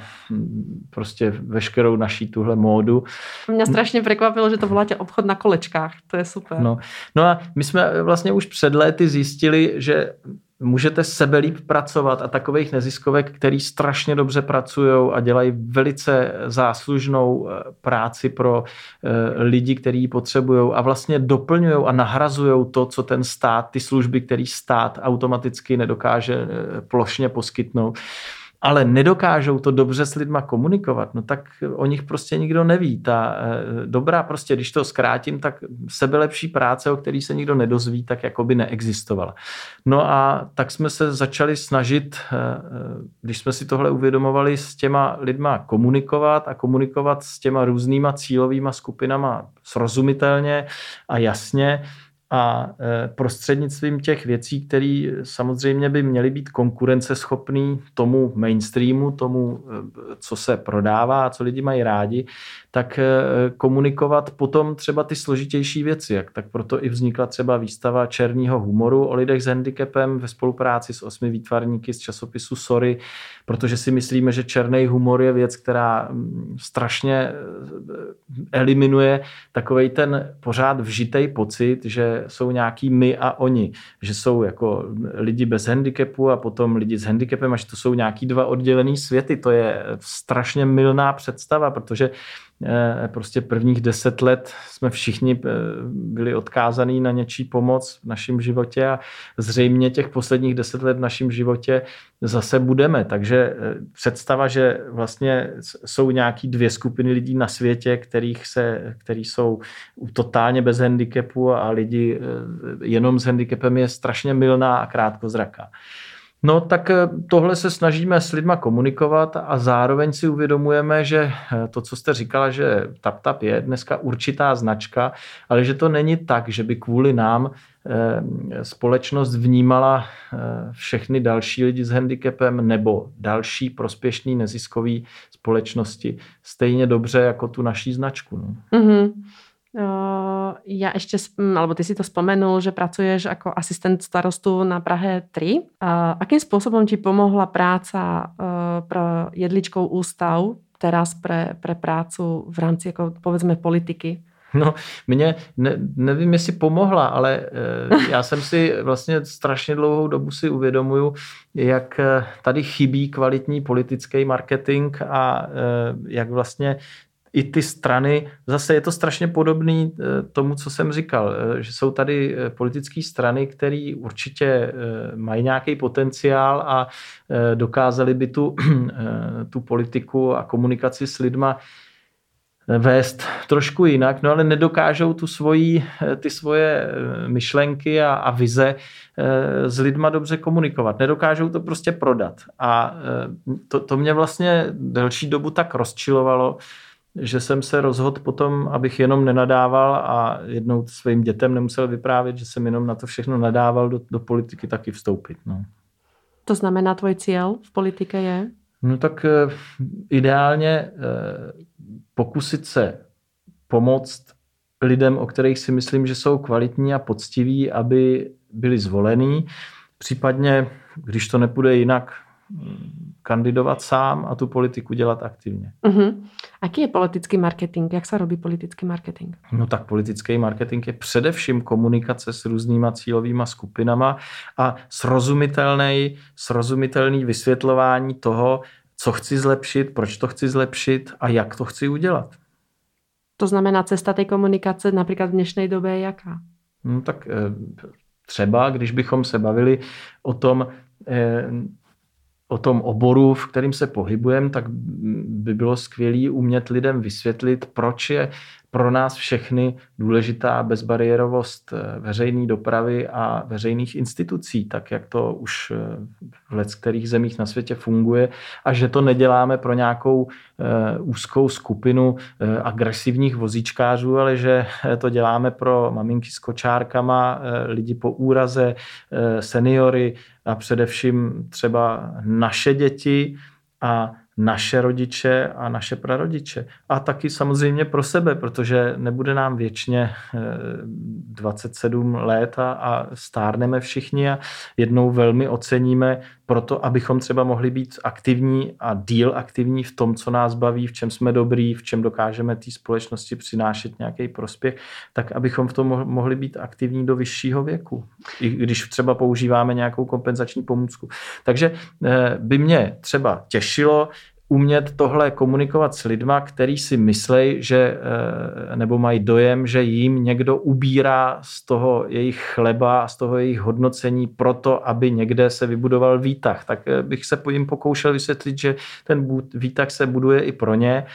prostě veškerou naší tuhle módu. Mě strašně překvapilo, že to voláte obchod na kolečkách. To je super. No, no a my jsme vlastně už před léty zjistili, že můžete sebelíp pracovat a takových neziskovek, který strašně dobře pracují a dělají velice záslužnou eh, práci pro eh, lidi, kteří ji potřebují a vlastně doplňují a nahrazují to, co ten stát, ty služby, který stát automaticky nedokáže eh, plošně poskytnout ale nedokážou to dobře s lidma komunikovat, no tak o nich prostě nikdo neví. Ta eh, dobrá prostě, když to zkrátím, tak sebelepší práce, o který se nikdo nedozví, tak jako by neexistovala. No a tak jsme se začali snažit, eh, eh, když jsme si tohle uvědomovali, s těma lidma komunikovat a komunikovat s těma různýma cílovýma skupinama srozumitelně a jasně, a e, prostřednictvím těch věcí, které samozřejmě by měly být konkurenceschopný tomu mainstreamu, tomu, e, co se prodává, co lidi mají rádi, tak e, komunikovat potom třeba ty složitější věci. Jak, tak proto i vznikla třeba výstava černého humoru o lidech s handicapem ve spolupráci s osmi výtvarníky z časopisu Sorry, protože si myslíme, že černý humor je věc, která mm, strašně eliminuje takovej ten pořád vžitej pocit, že jsou nějaký my a oni, že jsou jako lidi bez handicapu a potom lidi s handicapem a že to jsou nějaký dva oddělený světy. To je strašně milná představa, protože Eh, prostě prvních deset let jsme všichni eh, byli odkázaní na něčí pomoc v našem životě a zřejmě těch posledních deset let v našem životě zase budeme. Takže eh, představa, že vlastně jsou nějaký dvě skupiny lidí na světě, kterých se, který jsou totálně bez handicapu a lidi jenom s handicapem je strašně milná a krátkozraká. No tak eh, tohle se snažíme s lidma komunikovat a zároveň si uvědomujeme, že eh, to, co jste říkala, že TapTap je dneska určitá značka, ale že to není tak, že by kvůli nám eh, společnost vnímala všechny další lidi s handicapem nebo další prospěšný neziskový společnosti stejně dobře jako tu naší značku. No. Mm-hmm. Ja ešte, alebo ty si to spomenul, že pracuješ ako asistent starostu na Prahe 3. Uh, akým spôsobom ti pomohla práca uh, pro jedličkou ústav teraz pre, pre prácu v rámci, jako povedzme, politiky? No, mě, ne, nevím, jestli pomohla, ale e, já jsem si vlastně strašně dlouhou dobu si uvědomuju, jak tady chybí kvalitní politický marketing a e, jak vlastně i ty strany, zase je to strašně podobný eh, tomu, co jsem říkal, eh, že jsou tady eh, politické strany, které určitě mají nějaký potenciál a dokázali by tu, tu politiku a komunikaci s lidma vést trošku jinak, no ale nedokážou tu svoji, ty svoje myšlenky a, a vize s lidma dobře komunikovat. Nedokážou to prostě prodat. A to, to mě vlastně delší dobu tak rozčilovalo, že jsem se rozhodl potom, abych jenom nenadával a jednou svým dětem nemusel vyprávět, že jsem jenom na to všechno nadával do, do politiky taky vstoupit. No. To znamená, tvoj cíl v politice je? No tak eh, ideálně eh, pokusit se pomoct lidem, o kterých si myslím, že jsou kvalitní a poctiví, aby byli zvolení. Případně, když to nepůjde jinak, kandidovat sám a tu politiku dělat aktivně. Uh-huh. Aký je politický marketing? Jak se robí politický marketing? No tak politický marketing je především komunikace s různýma cílovými skupinama a srozumitelný, srozumitelný vysvětlování toho, co chci zlepšit, proč to chci zlepšit a jak to chci udělat. To znamená, cesta té komunikace například v dnešní době je jaká? No tak eh, třeba, když bychom se bavili o tom, eh, o tom oboru, v kterým se pohybujeme, tak by bylo skvělé umět lidem vysvětlit, proč je pro nás všechny důležitá bezbariérovost eh, veřejné dopravy a veřejných institucí, tak jak to už eh, v let kterých zemích na světě funguje a že to neděláme pro nějakou eh, úzkou skupinu agresivních vozíčkářů, ale že to děláme pro maminky s kočárkama, lidi po úraze, seniory a především třeba naše děti a naše rodiče a naše prarodiče. A taky samozřejmě pro sebe, protože nebude nám věčně 27 eh, let a, a stárneme všichni a jednou velmi oceníme proto, abychom třeba mohli být aktivní a díl aktivní v tom, co nás baví, v čem jsme dobrý, v čem dokážeme té společnosti přinášet nějaký prospěch, tak abychom v tom mohli být aktivní do vyššího věku, i když třeba používáme nějakou kompenzační pomůcku. Takže eh, by mě třeba těšilo, umět tohle komunikovat s lidma, který si myslej, že, eh, nebo mají dojem, že jim někdo ubírá z toho jejich chleba, z toho jejich hodnocení proto, aby někde se vybudoval výtah. Tak eh, bych se jim pokoušel vysvětlit, že ten výtah se buduje i pro ně,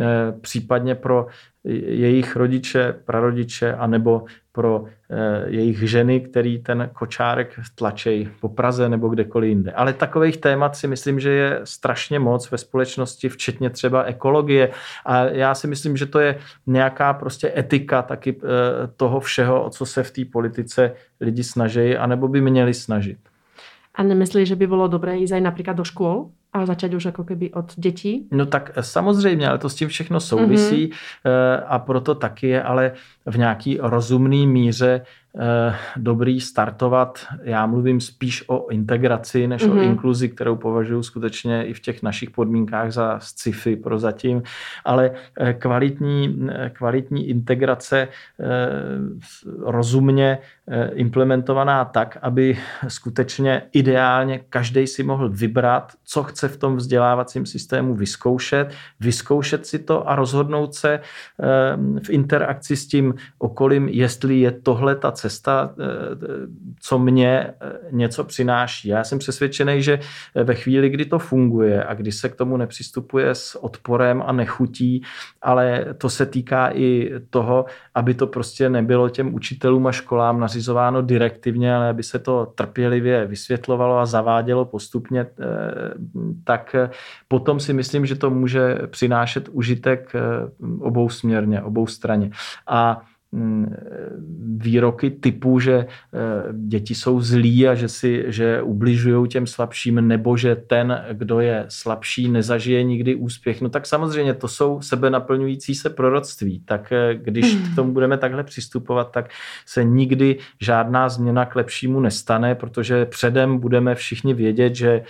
eh, případně pro jejich rodiče, prarodiče, anebo pro eh, jejich ženy, který ten kočárek tlačej po Praze nebo kdekoliv jinde. Ale takových témat si myslím, že je strašně moc ve společnosti, včetně třeba ekologie. A já si myslím, že to je nějaká prostě etika taky eh, toho všeho, o co se v té politice lidi snaží, anebo by měli snažit. A nemyslíš, že by bylo dobré jít například do škol? A začať už jako keby od dětí? No tak samozřejmě, ale to s tím všechno souvisí mm-hmm. a proto taky je ale v nějaký rozumný míře Eh, dobrý startovat. Já mluvím spíš o integraci, než mm-hmm. o mhm. inkluzi, kterou považuji skutečně i v těch našich podmínkách za sci-fi prozatím, ale kvalitní, kvalitní integrace rozumně implementovaná tak, aby skutečně ideálně každý si mohl vybrat, co chce v tom vzdělávacím systému vyzkoušet, vyzkoušet si to a rozhodnout se v interakci s tím okolím, jestli je tohle ta cesta, eh, co mě eh, něco přináší. Já jsem přesvědčený, že ve chvíli, kdy to funguje a kdy se k tomu nepřistupuje s odporem a nechutí, ale to se týká i toho, aby to prostě nebylo těm učitelům a školám nařizováno direktivně, ale aby se to trpělivě vysvětlovalo a zavádělo postupně, eh, tak potom si myslím, že to může přinášet užitek obou směrně, obou straně. A výroky typu, že eh, děti jsou zlí a že, si, že ubližují těm slabším, nebo že ten, kdo je slabší, nezažije nikdy úspěch. No tak samozřejmě to jsou sebe naplňující se proroctví. Tak eh, když k tomu budeme takhle přistupovat, tak se nikdy žádná změna k lepšímu nestane, protože předem budeme všichni vědět, že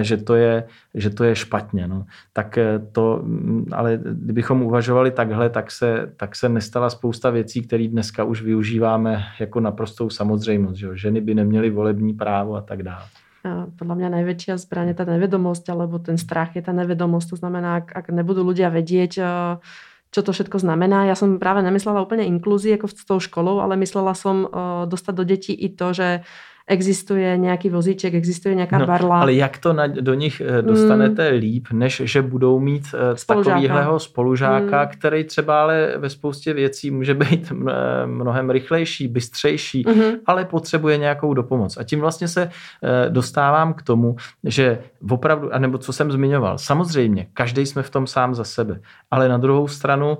že to je, že to je špatně. No. Tak eh, to, mm, ale kdybychom uvažovali takhle, tak se, tak se nestala spousta věcí, které dneska už využíváme jako naprostou samozřejmost. Že ženy by neměly volební právo a tak dále. Podľa mňa najväčšia zbraň je tá nevedomosť, alebo ten strach je tá nevedomosť. To znamená, ak, ak nebudú ľudia vedieť, eh, čo to všetko znamená. Ja som práve nemyslela úplne inklúzii ako s tou školou, ale myslela som eh, dostať do detí i to, že existuje nějaký vozíček, existuje nějaká no, barla. Ale jak to na, do nich eh, dostanete mm. líp, než že budou mít spolužáka. takovýhleho spolužáka, mm. který třeba ale ve spoustě věcí může být mnohem rychlejší, bystřejší, mm. ale potřebuje nějakou dopomoc. A tím vlastně se dostávám k tomu, že opravdu, anebo co jsem zmiňoval, samozřejmě, každý jsme v tom sám za sebe, ale na druhou stranu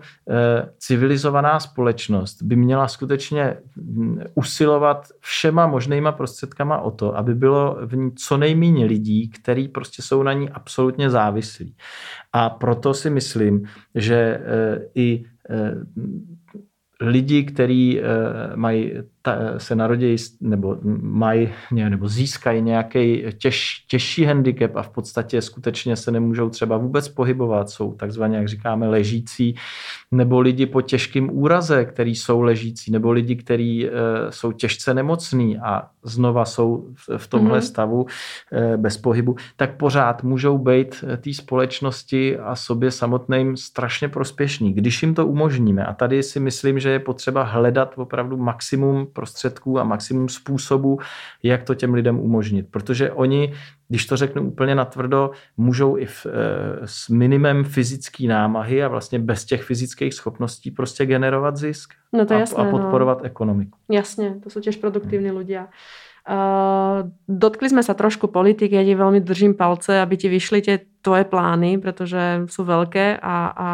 civilizovaná společnost by měla skutečně hm, usilovat všema možnýma prostředkama o to, aby bylo v ní co nejméně lidí, který prostě jsou na ní absolutně závislí. A proto si myslím, že eh, i eh, lidi, kteří eh, mají ta, se narodí nebo mají nebo získají nějaký těž, těžší handicap a v podstatě skutečně se nemůžou třeba vůbec pohybovat, jsou takzvaně, jak říkáme, ležící, nebo lidi po těžkým úraze, který jsou ležící, nebo lidi, kteří e, jsou těžce nemocní a znova jsou v tomhle mm-hmm. stavu e, bez pohybu, tak pořád můžou být eh, té společnosti a sobě samotným strašně prospěšní, když jim to umožníme. A tady si myslím, že je potřeba hledat opravdu maximum prostředků a maximum způsobů, jak to těm lidem umožnit. Protože oni, když to řeknu úplně natvrdo, můžou i v, e, s minimem fyzické námahy a vlastně bez těch fyzických schopností prostě generovat zisk no to a, jasné, a podporovat no. ekonomiku. Jasně, to jsou těž produktivní hmm. ľudia. Uh, dotkli sme sa trošku politiky, ja ti veľmi držím palce, aby ti vyšli tie tvoje plány, pretože sú veľké a, a,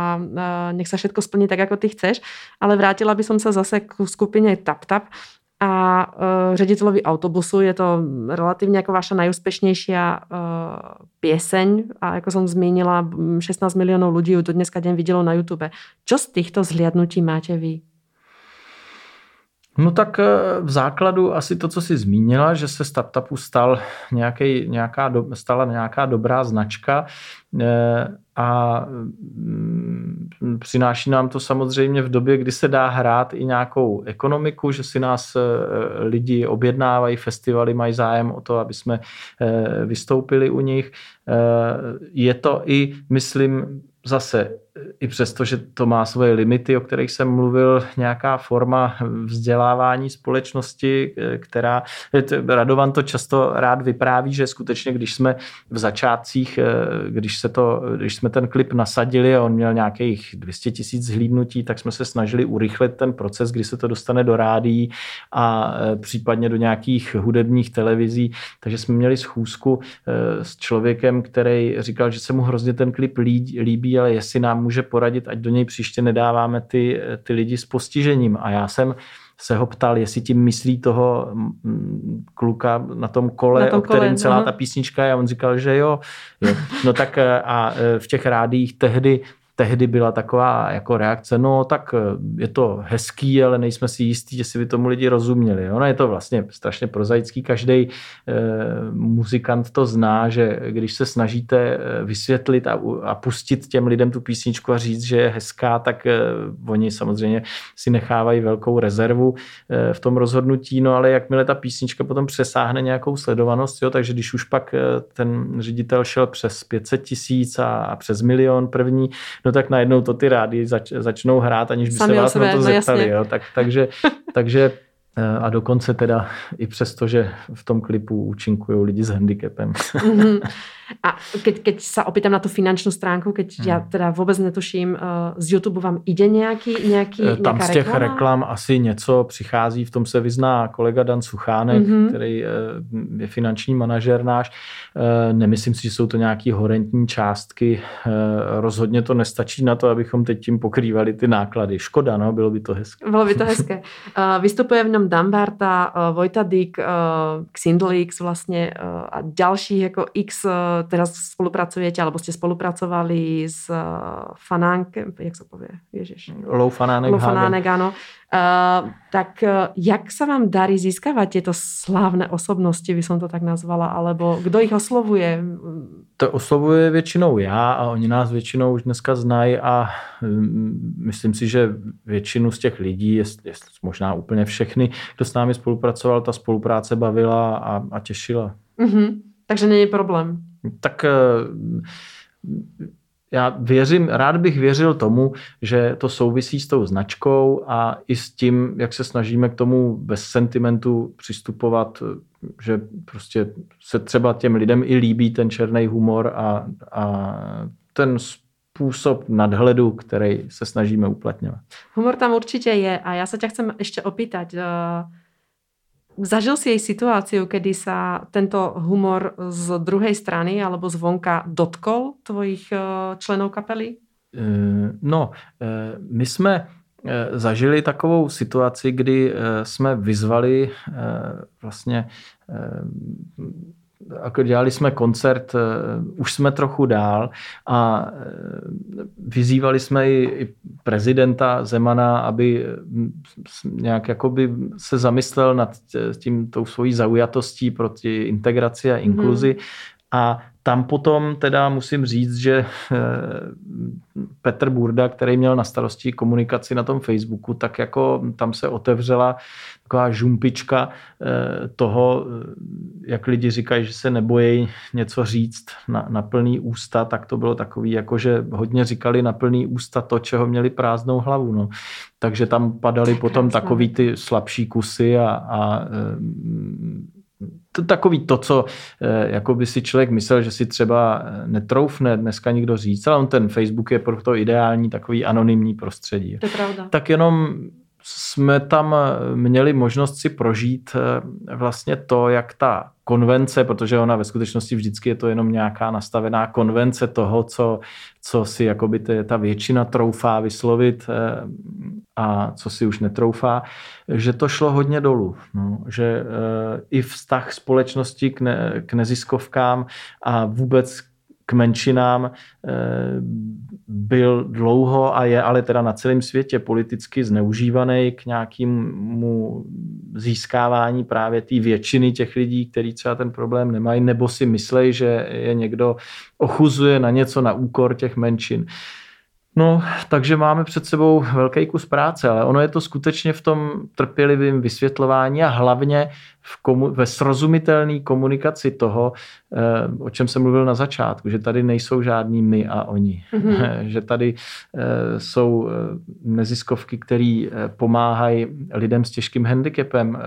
nech sa všetko splní tak, ako ty chceš. Ale vrátila by som sa zase k skupine TapTap a uh, ředitelovi autobusu. Je to relatívne ako vaša najúspešnejšia uh, pieseň a ako som zmínila, 16 miliónov ľudí ju to dneska deň videlo na YouTube. Čo z týchto zhliadnutí máte vy? No tak eh, v základu asi to, co jsi zmínila, že se startupu stal nějaký, nějaká, do, stala nějaká dobrá značka eh, a mm, přináší nám to samozřejmě v době, kdy se dá hrát i nějakou ekonomiku, že si nás eh, lidi objednávají, festivaly mají zájem o to, aby jsme vystoupili u nich. Je to i, myslím, zase i přesto, že to má svoje limity, o kterých jsem mluvil, nějaká forma vzdělávání společnosti, která, Radovan to často rád vypráví, že skutečně, když jsme v začátcích, když, se to, když jsme ten klip nasadili a on měl nějakých 200 tisíc zhlídnutí, tak jsme se snažili urychlit ten proces, kdy se to dostane do rádií a případně do nějakých hudebních televizí. Takže jsme měli schůzku s člověkem, který říkal, že se mu hrozně ten klip líbí, ale jestli nám může poradit, ať do něj příště nedáváme ty, ty lidi s postižením. A já jsem se ho ptal, jestli tím myslí toho mm, kluka na tom kole, na tom o kterém celá aha. ta písnička je. A on říkal, že jo. jo. No tak a v těch rádích tehdy tehdy byla taková jako reakce, no tak eh, je to hezký, ale nejsme si jistí, jestli by tomu lidi rozuměli. Ono je to vlastně strašně prozaický, každý e, muzikant to zná, že když se snažíte eh, vysvětlit a, a pustit těm lidem tu písničku a říct, že je hezká, tak e, oni samozřejmě si nechávají velkou rezervu v tom rozhodnutí, no ale jakmile ta písnička potom přesáhne nějakou sledovanost, jo, takže když už pak ten ředitel šel přes 500 tisíc a, a přes milion první, no tak najednou to ty rády zač, začnou hrát, aniž by Sami se vás na to no zeptali. Jo? Tak, takže, takže a dokonce teda i přesto, že v tom klipu účinkují lidi s handicapem. Mm-hmm. A keď, keď sa opýtam na tú finančnú stránku, keď hmm. ja teda vôbec netuším, uh, z YouTube vám ide nějaký, nějaký eh, Tam z těch reklam asi něco přichází, v tom se vyzná kolega Dan Suchánek, mm-hmm. který je finanční manažer náš. Nemyslím si, že jsou to nějaké horentní částky. Rozhodně to nestačí na to, abychom teď tím pokrývali ty náklady. Škoda, no, bylo by to hezké. Bylo by to hezké. Vystupuje v něm Dan Barta, uh, Vojta Dyk, uh, Xindlix vlastně uh, a dalších jako x uh, teraz spolupracujete, alebo ste spolupracovali s eh, Fanánkem, jak sa povie, Ježiš. Lou Fanánek. Lou Fanánek, áno. Uh, tak uh, jak sa vám darí získavať tieto slávne osobnosti, by som to tak nazvala, alebo kdo ich oslovuje? To oslovuje většinou já a oni nás většinou už dneska znají a mm, myslím si, že většinu z těch lidí, jest, jest možná úplně všechny, kdo s námi spolupracoval, ta spolupráce bavila a, a těšila. Mm-hmm. Takže není problém tak eh, já věřím, rád bych věřil tomu, že to souvisí s tou značkou a i s tím, jak se snažíme k tomu bez sentimentu přistupovat že prostě se třeba těm lidem i líbí ten černý humor a, a ten způsob nadhledu, který se snažíme uplatňovat. Humor tam určitě je a já se tě chcem ještě opýtať. Uh Zažil si jej situáciu, kedy sa tento humor z druhej strany alebo zvonka dotkol tvojich eh, členů kapely? Eh, no, eh, my jsme zažili takovou situaci, kdy jsme vyzvali vlastně jako dělali jsme koncert, eh, už jsme trochu dál a eh, vyzývali jsme i prezidenta Zemana, aby mm, nějak jakoby se zamyslel nad tím tou svojí zaujatostí proti integraci a inkluzi. Mm. A tam potom teda musím říct, že eh, Petr Burda, který měl na starosti komunikaci na tom Facebooku, tak jako tam se otevřela taková žumpička eh, toho, eh, jak lidi říkají, že se nebojí něco říct na, na plný ústa, tak to bylo takový, jako že hodně říkali na plný ústa to, čeho měli prázdnou hlavu. No. Takže tam padaly potom takový ty slabší kusy a, a to takový to, co eh, jako by si člověk myslel, že si třeba eh, netroufne dneska nikdo říct, ale on ten Facebook je proto ideální takový anonymní prostředí. To je pravda. Tak jenom jsme tam eh, měli možnost si prožít vlastně to, jak ta konvence, protože ona ve skutečnosti vždycky je to jenom nějaká nastavená konvence toho, co, co si jakoby ty, ta většina troufá vyslovit eh, a co si už netroufá, že to šlo hodně dolů. No, že eh, i vztah společnosti k, ne, k neziskovkám a vůbec k menšinám eh, byl dlouho a je ale teda na celém světě politicky zneužívaný k nějakému získávání právě té většiny těch lidí, kteří třeba ten problém nemají, nebo si myslí, že je někdo ochuzuje na něco na úkor těch menšin. No, takže máme před sebou velký kus práce, ale ono je to skutečně v tom trpělivém vysvětlování a hlavně v komu- ve srozumitelné komunikaci toho, eh, o čem jsem mluvil na začátku, že tady nejsou žádní my a oni. Mm-hmm. že tady eh, jsou eh, neziskovky, které eh, pomáhají lidem s těžkým handicapem, eh,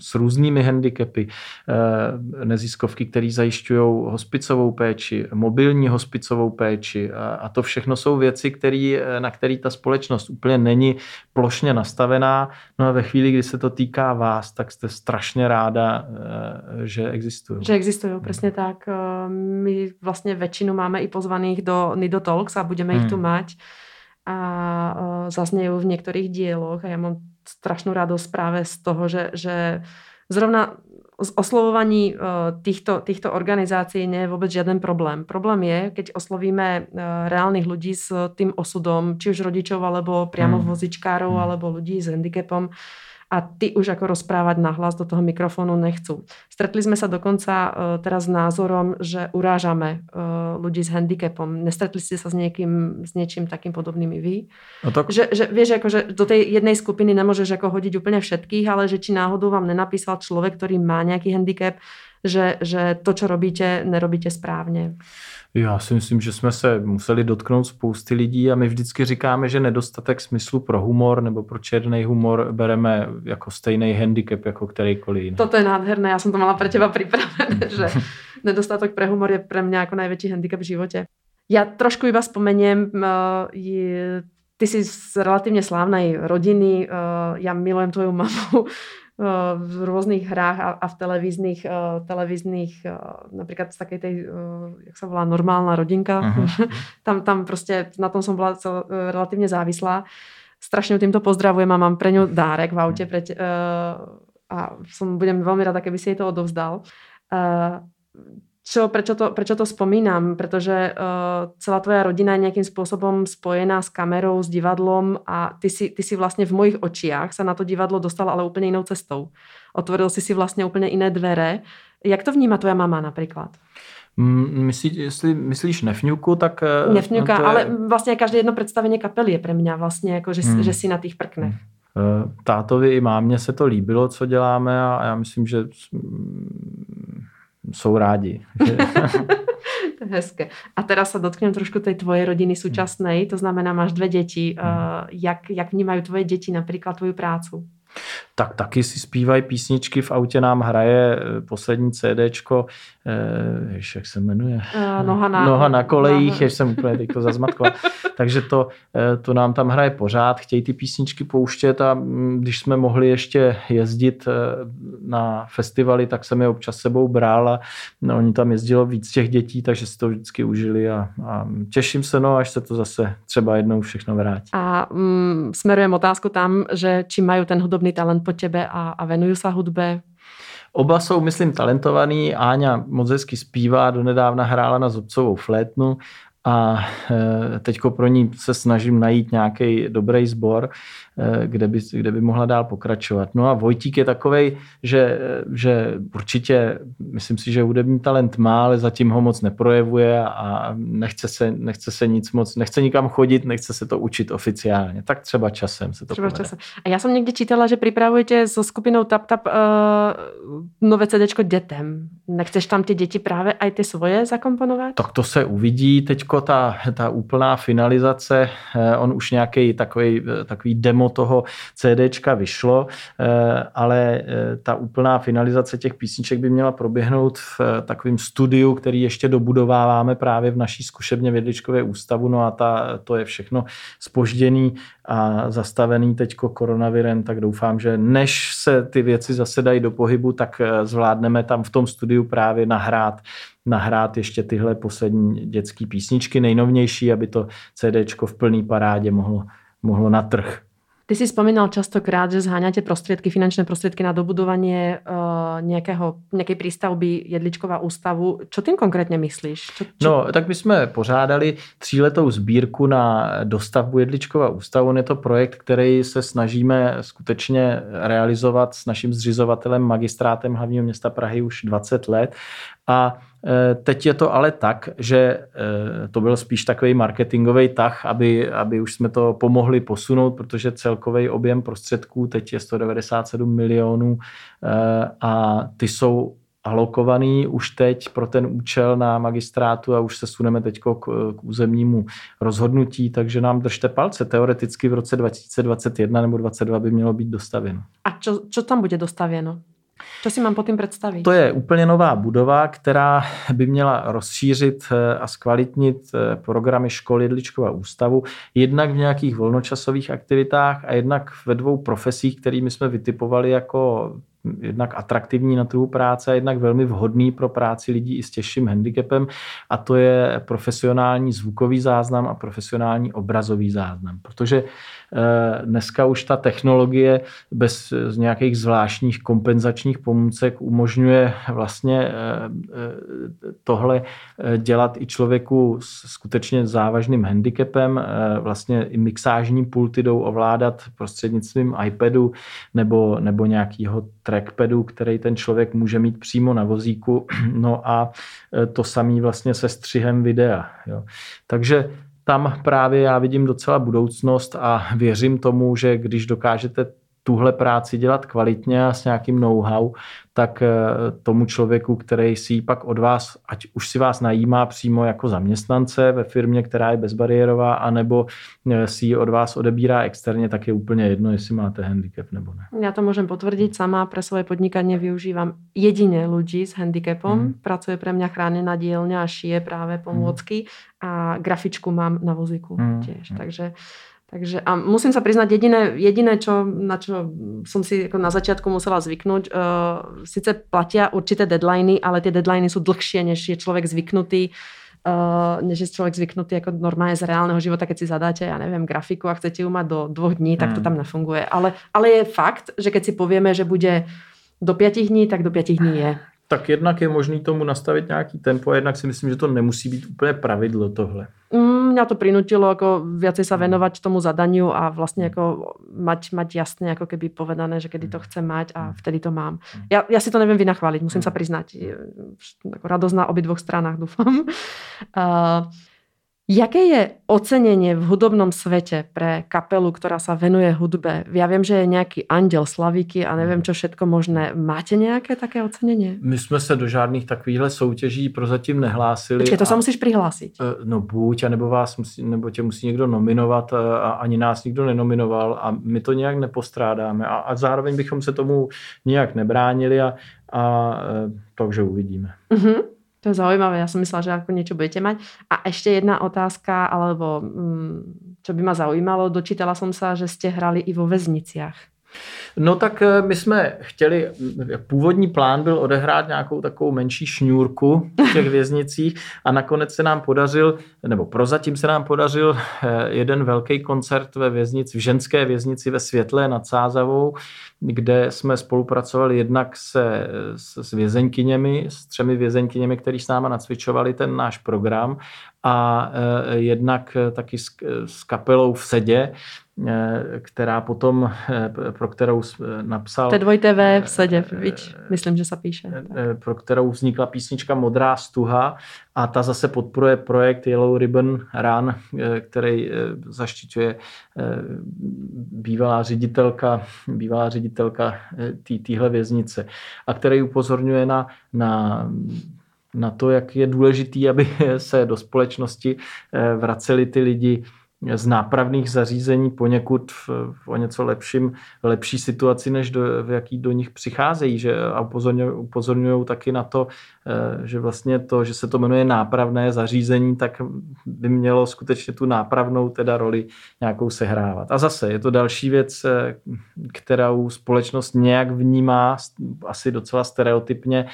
s různými handicapy, eh, neziskovky, které zajišťují hospicovou péči, mobilní hospicovou péči a, a to všechno jsou věci, který, na které ta společnost úplně není plošně nastavená. No a ve chvíli, kdy se to týká vás, tak jste strašně ráda, eh, že existují. Že existují, přesně tak. Eh, my vlastně většinu máme i pozvaných do Nido Talks a budeme hmm. ich tu mať a eh, zaznějí v některých díloch a já mám strašnou radost právě z toho, že, že zrovna oslovovaní týchto, týchto organizácií nie je vůbec žiaden problém. Problém je, keď oslovíme reálnych ľudí s tým osudom, či už rodičov, alebo priamo hmm. vozičkárov, hmm. alebo ľudí s handicapom, a ty už ako rozprávať nahlas do toho mikrofónu nechcú. Stretli sme sa dokonca uh, teraz s názorom, že urážame uh, ľudí s handicapom. Nestretli ste sa s, niekým, s niečím takým podobným i vy? No tak... že, že, vieš, ako, že do tej jednej skupiny nemôžeš ako hodiť úplne všetkých, ale že či náhodou vám nenapísal človek, ktorý má nejaký handicap, že, že to, čo robíte, nerobíte správně. Já si myslím, že jsme se museli dotknout spousty lidí a my vždycky říkáme, že nedostatek smyslu pro humor nebo pro černý humor bereme jako stejný handicap jako kterýkoliv jiný. Toto je nádherné, já jsem to mala pro těba připravené, že nedostatek pro humor je pro mě jako největší handicap v životě. Já trošku iba spomeniem, je, ty jsi z relativně slávnej rodiny, já milujem tvoju mamu, v různých hrách a, a v televíznych, televíznych například z také tej, jak se volá, normálna rodinka. Uh-huh. tam, tam prostě na tom som byla cel, relativně závislá. Strašně týmto pozdravujem a mám pre ňu dárek v autě pre, a som, budem veľmi rada, keby si jej to odovzdal čo, prečo, to, prečo to spomínam? Pretože uh, celá tvoja rodina je nejakým spôsobom spojená s kamerou, s divadlom a ty si, ty si vlastne v mojich očiach sa na to divadlo dostala ale úplne inou cestou. Otvoril si si vlastne úplne iné dvere. Jak to vníma tvoja mama napríklad? Myslí, jestli myslíš Nefňuku, tak... Eh, Nefňuka, je... ale vlastně každé jedno představení kapely je pre mňa vlastně jako, že, hmm. že si na tých prknech. Hmm. Tátovi i mámě se to líbilo, co děláme a já myslím, že jsou rádi. to je hezké. A teraz se dotknem trošku tej tvojej rodiny současnej, to znamená, máš dvě děti. Hmm. Jak, jak vnímají tvoje děti například tvoju prácu? Tak taky si zpívají písničky, v autě nám hraje eh, poslední CDčko, eh, jak se jmenuje? Uh, noha, na, noha na kolejích, jež jsem úplně teďko zazmatkoval. Takže to, eh, to nám tam hraje pořád, chtějí ty písničky pouštět a mm, když jsme mohli ještě jezdit na festivaly, tak jsem je občas sebou bral a no, oni tam jezdilo víc těch dětí, takže si to vždycky užili a, a těším se, no, až se to zase třeba jednou všechno vrátí. A mm, smerujem otázku tam, že či mají ten hudobný talent po tebe a, a venujú sa hudbe? Oba jsou, myslím, talentovaný. Áňa moc hezky zpívá, donedávna hrála na zobcovou flétnu a e, teďko pro ní se snažím najít nějaký dobrý sbor, e, kde by, kde by mohla dál pokračovat. No a Vojtík je takový, že, že určitě, myslím si, že hudební talent má, ale zatím ho moc neprojevuje a nechce se, nechce se nic moc, nechce nikam chodit, nechce se to učit oficiálně. Tak třeba časem se to třeba časem. A já jsem někdy čítala, že připravujete so skupinou Tap Tap uh, nové CDčko dětem. Nechceš tam ty děti právě i ty svoje zakomponovat? Tak to se uvidí. Teďko ta, ta úplná finalizace, eh, on už nějaký takový, takový demo toho CDčka vyšlo, eh, ale eh, ta úplná finalizace těch písniček by měla proběhnout v takovém studiu, který ještě dobudováváme právě v naší zkušebně Vědličkové ústavu, no a ta, to je všechno spožděný a zastavený teďko koronavirem, tak doufám, že než se ty věci zase dají do pohybu, tak zvládneme tam v tom studiu právě nahrát nahrát ještě tyhle poslední dětské písničky, nejnovější, aby to CDčko v plný parádě mohlo, mohlo na trh. Ty si spomínal častokrát, že zháňate prostriedky, finančné prostriedky na dobudovanie uh, nejakého, nejakej prístavby Jedličkova ústavu. Čo tým konkrétně myslíš? Čo, čo... No, tak my jsme pořádali tříletou sbírku na dostavbu Jedličkova ústavu. Je to projekt, který se snažíme skutečně realizovat s naším zřizovatelem, magistrátem hlavního města Prahy už 20 let. A teď je to ale tak, že eh, to byl spíš takový marketingový tah, aby, aby už jsme to pomohli posunout, protože celkový objem prostředků teď je 197 milionů eh, a ty jsou alokovaný už teď pro ten účel na magistrátu a už se suneme teď k, k územnímu rozhodnutí, takže nám držte palce. Teoreticky v roce 2021 nebo 2022 by mělo být dostavěno. A co tam bude dostavěno? Co si mám po tím představit? To je úplně nová budova, která by měla rozšířit eh, a zkvalitnit eh, programy školy Jedličkova ústavu, jednak v nějakých volnočasových aktivitách a jednak ve dvou profesích, kterými jsme vytipovali jako jednak atraktivní na trhu práce a jednak velmi vhodný pro práci lidí i s těžším handicapem a to je profesionální zvukový záznam a profesionální obrazový záznam. Protože dneska už ta technologie bez nějakých zvláštních kompenzačních pomůcek umožňuje vlastně eh, eh, tohle dělat i člověku s skutečně závažným handicapem. Vlastně i mixážní pulty jdou ovládat prostřednictvím iPadu nebo, nebo nějakého trackpadu, který ten člověk může mít přímo na vozíku. No a to samý vlastně se střihem videa. Jo. Takže tam právě já vidím docela budoucnost a věřím tomu, že když dokážete tuhle práci dělat kvalitně a s nějakým know-how, tak eh, tomu člověku, který si ji pak od vás, ať už si vás najímá přímo jako zaměstnance ve firmě, která je bezbariérová, anebo eh, si ji od vás odebírá externě, tak je úplně jedno, jestli máte handicap nebo ne. Já to můžem potvrdit, sama pre svoje podnikání využívám jedině lidí s handicapom. Hmm. Pracuje pre mňa chránená dílňa a šije právě pomůcky hmm. a grafičku mám na vozíku hmm. tiež. Hmm. Takže takže a musím sa priznať, jediné, jediné čo, na čo som si ako na začiatku musela zvyknúť, uh, sice platia určité deadliny, ale tie deadliny sú dlhšie, než je človek zvyknutý Uh, než je člověk zvyknutý jako normálně z reálného života, keď si zadáte, já nevím, grafiku a chcete ju mať do dvoch dní, tak to hmm. tam nefunguje. Ale, ale je fakt, že keď si povieme, že bude do pěti dní, tak do pěti dní je. Tak jednak je možný tomu nastavit nějaký tempo, a jednak si myslím, že to nemusí být úplně pravidlo tohle. Mm, mňa to prinutilo ako viacej sa venovať tomu zadaniu a vlastne ako mať, mať jasne ako keby povedané, že kedy to chcem mať a vtedy to mám. Ja, ja si to neviem vynachváliť, musím sa priznať. Ako radosť na obidvoch stranách, dúfam. Uh, Jaké je ocenenie v hudobnom svete pre kapelu, ktorá sa venuje hudbe? Ja viem, že je nejaký Anděl Slavíky a neviem, čo všetko možné. Máte nějaké také ocenenie? My jsme se do žádných takovýchhle soutěží prozatím nehlásili. Počkej, to a, se musíš přihlásit. No buď, anebo, vás musí, nebo tě musí někdo nominovat a ani nás nikdo nenominoval a my to nějak nepostrádáme a, a zároveň bychom se tomu nějak nebránili a, a takže uvidíme. Uh-huh. To je zaujímavé, ja som myslela, že ako niečo budete mať. A ešte jedna otázka, alebo mm, čo by ma zaujímalo, dočítala som sa, že ste hrali i vo väzniciach. No tak eh, my jsme chtěli, původní plán byl odehrát nějakou takovou menší šňůrku v těch věznicích a nakonec se nám podařil, nebo prozatím se nám podařil eh, jeden velký koncert ve věznici, v ženské věznici ve Světle nad Sázavou, kde jsme spolupracovali jednak se, s, s vězeňkyněmi, s třemi vězeňkyněmi, kteří s náma nacvičovali ten náš program a eh, jednak taky s, s kapelou v Sedě, Eh, která potom, eh, pro kterou eh, napsal... To dvojité V v sedě, víš, myslím, že se píše. Pro kterou vznikla písnička Modrá stuha a ta zase podporuje projekt Yellow Ribbon Run, který zaštiťuje bývalá ředitelka, bývalá ředitelka téhle věznice a který upozorňuje na, na na to, jak je důležitý, aby se do společnosti vraceli ty lidi z nápravných zařízení poněkud v, v o něco lepším, lepší situaci, než do, v jaký do nich přicházejí. Že, a upozorňují, taky na to, eh, že vlastně to, že se to jmenuje nápravné zařízení, tak by mělo skutečně tu nápravnou teda roli nějakou sehrávat. A zase je to další věc, eh, kterou společnost nějak vnímá, asi docela stereotypně,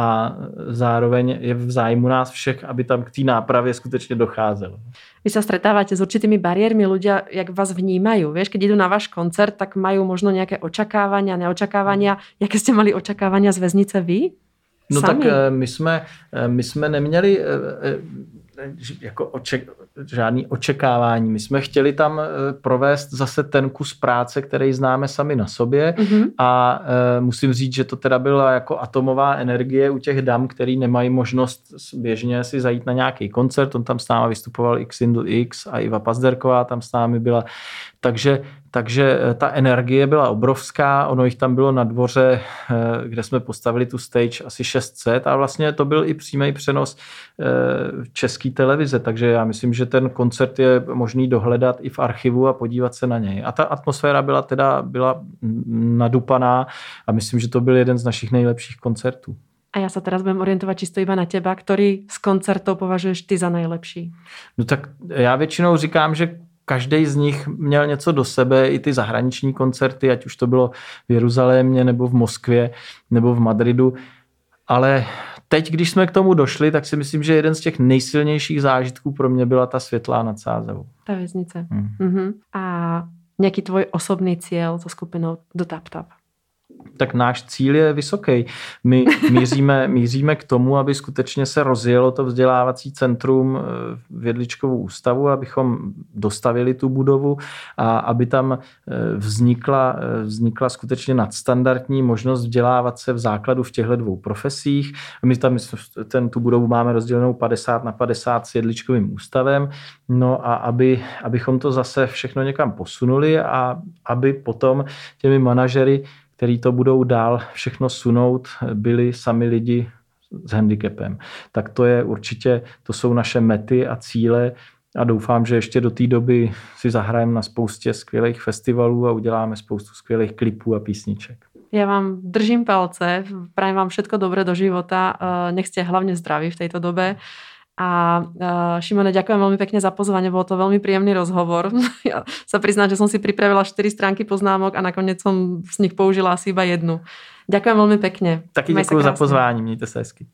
a zároveň je v zájmu nás všech, aby tam k té nápravě skutečně docházelo. Vy sa stretávate s určitými bariérmi, ľudia, jak vás vnímajú. Vieš, keď idú na váš koncert, tak majú možno nejaké očakávania, neočakávania. Jaké ste mali očakávania z väznice vy? No Sami? tak eh, my jsme, eh, my jsme neměli eh, jako oček, žádný očekávání. My jsme chtěli tam eh, provést zase ten kus práce, který známe sami na sobě mm-hmm. a e, musím říct, že to teda byla jako atomová energie u těch dam, který nemají možnost běžně si zajít na nějaký koncert. On tam s námi vystupoval X X a Iva Pazderková tam s námi byla. Takže takže eh, ta energie byla obrovská, ono jich tam bylo na dvoře, eh, kde jsme postavili tu stage asi 600 a vlastně to byl i přímý přenos eh, české televize, takže já myslím, že ten koncert je možný dohledat i v archivu a podívat se na něj. A ta atmosféra byla teda byla nadupaná a myslím, že to byl jeden z našich nejlepších koncertů. A já se teraz budem orientovat čisto iba na teba, který z koncertů považuješ ty za nejlepší? No tak já většinou říkám, že každý z nich měl něco do sebe, i ty zahraniční koncerty, ať už to bylo v Jeruzalémě, nebo v Moskvě, nebo v Madridu. Ale teď, když jsme k tomu došli, tak si myslím, že jeden z těch nejsilnějších zážitků pro mě byla ta světlá nad Sázavou. Ta věznice. Hmm. Uh-huh. A nějaký tvoj osobný cíl so skupinou do Tap Tap? Tak náš cíl je vysoký. My míříme, míříme k tomu, aby skutečně se rozjelo to vzdělávací centrum eh, v Jedličkovou ústavu, abychom dostavili tu budovu a aby tam eh, vznikla, eh, vznikla skutečně nadstandardní možnost vzdělávat se v základu v těchto dvou profesích. My tam ten, tu budovu máme rozdělenou 50 na 50 s Jedličkovým ústavem, no a aby, abychom to zase všechno někam posunuli a aby potom těmi manažery který to budou dál všechno sunout, byli sami lidi s handicapem. Tak to je určitě, to jsou naše mety a cíle a doufám, že ještě do té doby si zahrajeme na spoustě skvělých festivalů a uděláme spoustu skvělých klipů a písniček. Já vám držím palce, prajem vám všetko dobré do života, eh, nech ste hlavne zdraví v tejto dobe. A uh, Šimone, ďakujem veľmi pekne za pozvanie, bol to veľmi príjemný rozhovor. ja sa priznám, že som si pripravila 4 stránky poznámok a nakoniec som z nich použila asi iba jednu. Ďakujem veľmi pekne. Taky děkuji za pozvání, mějte se hezky.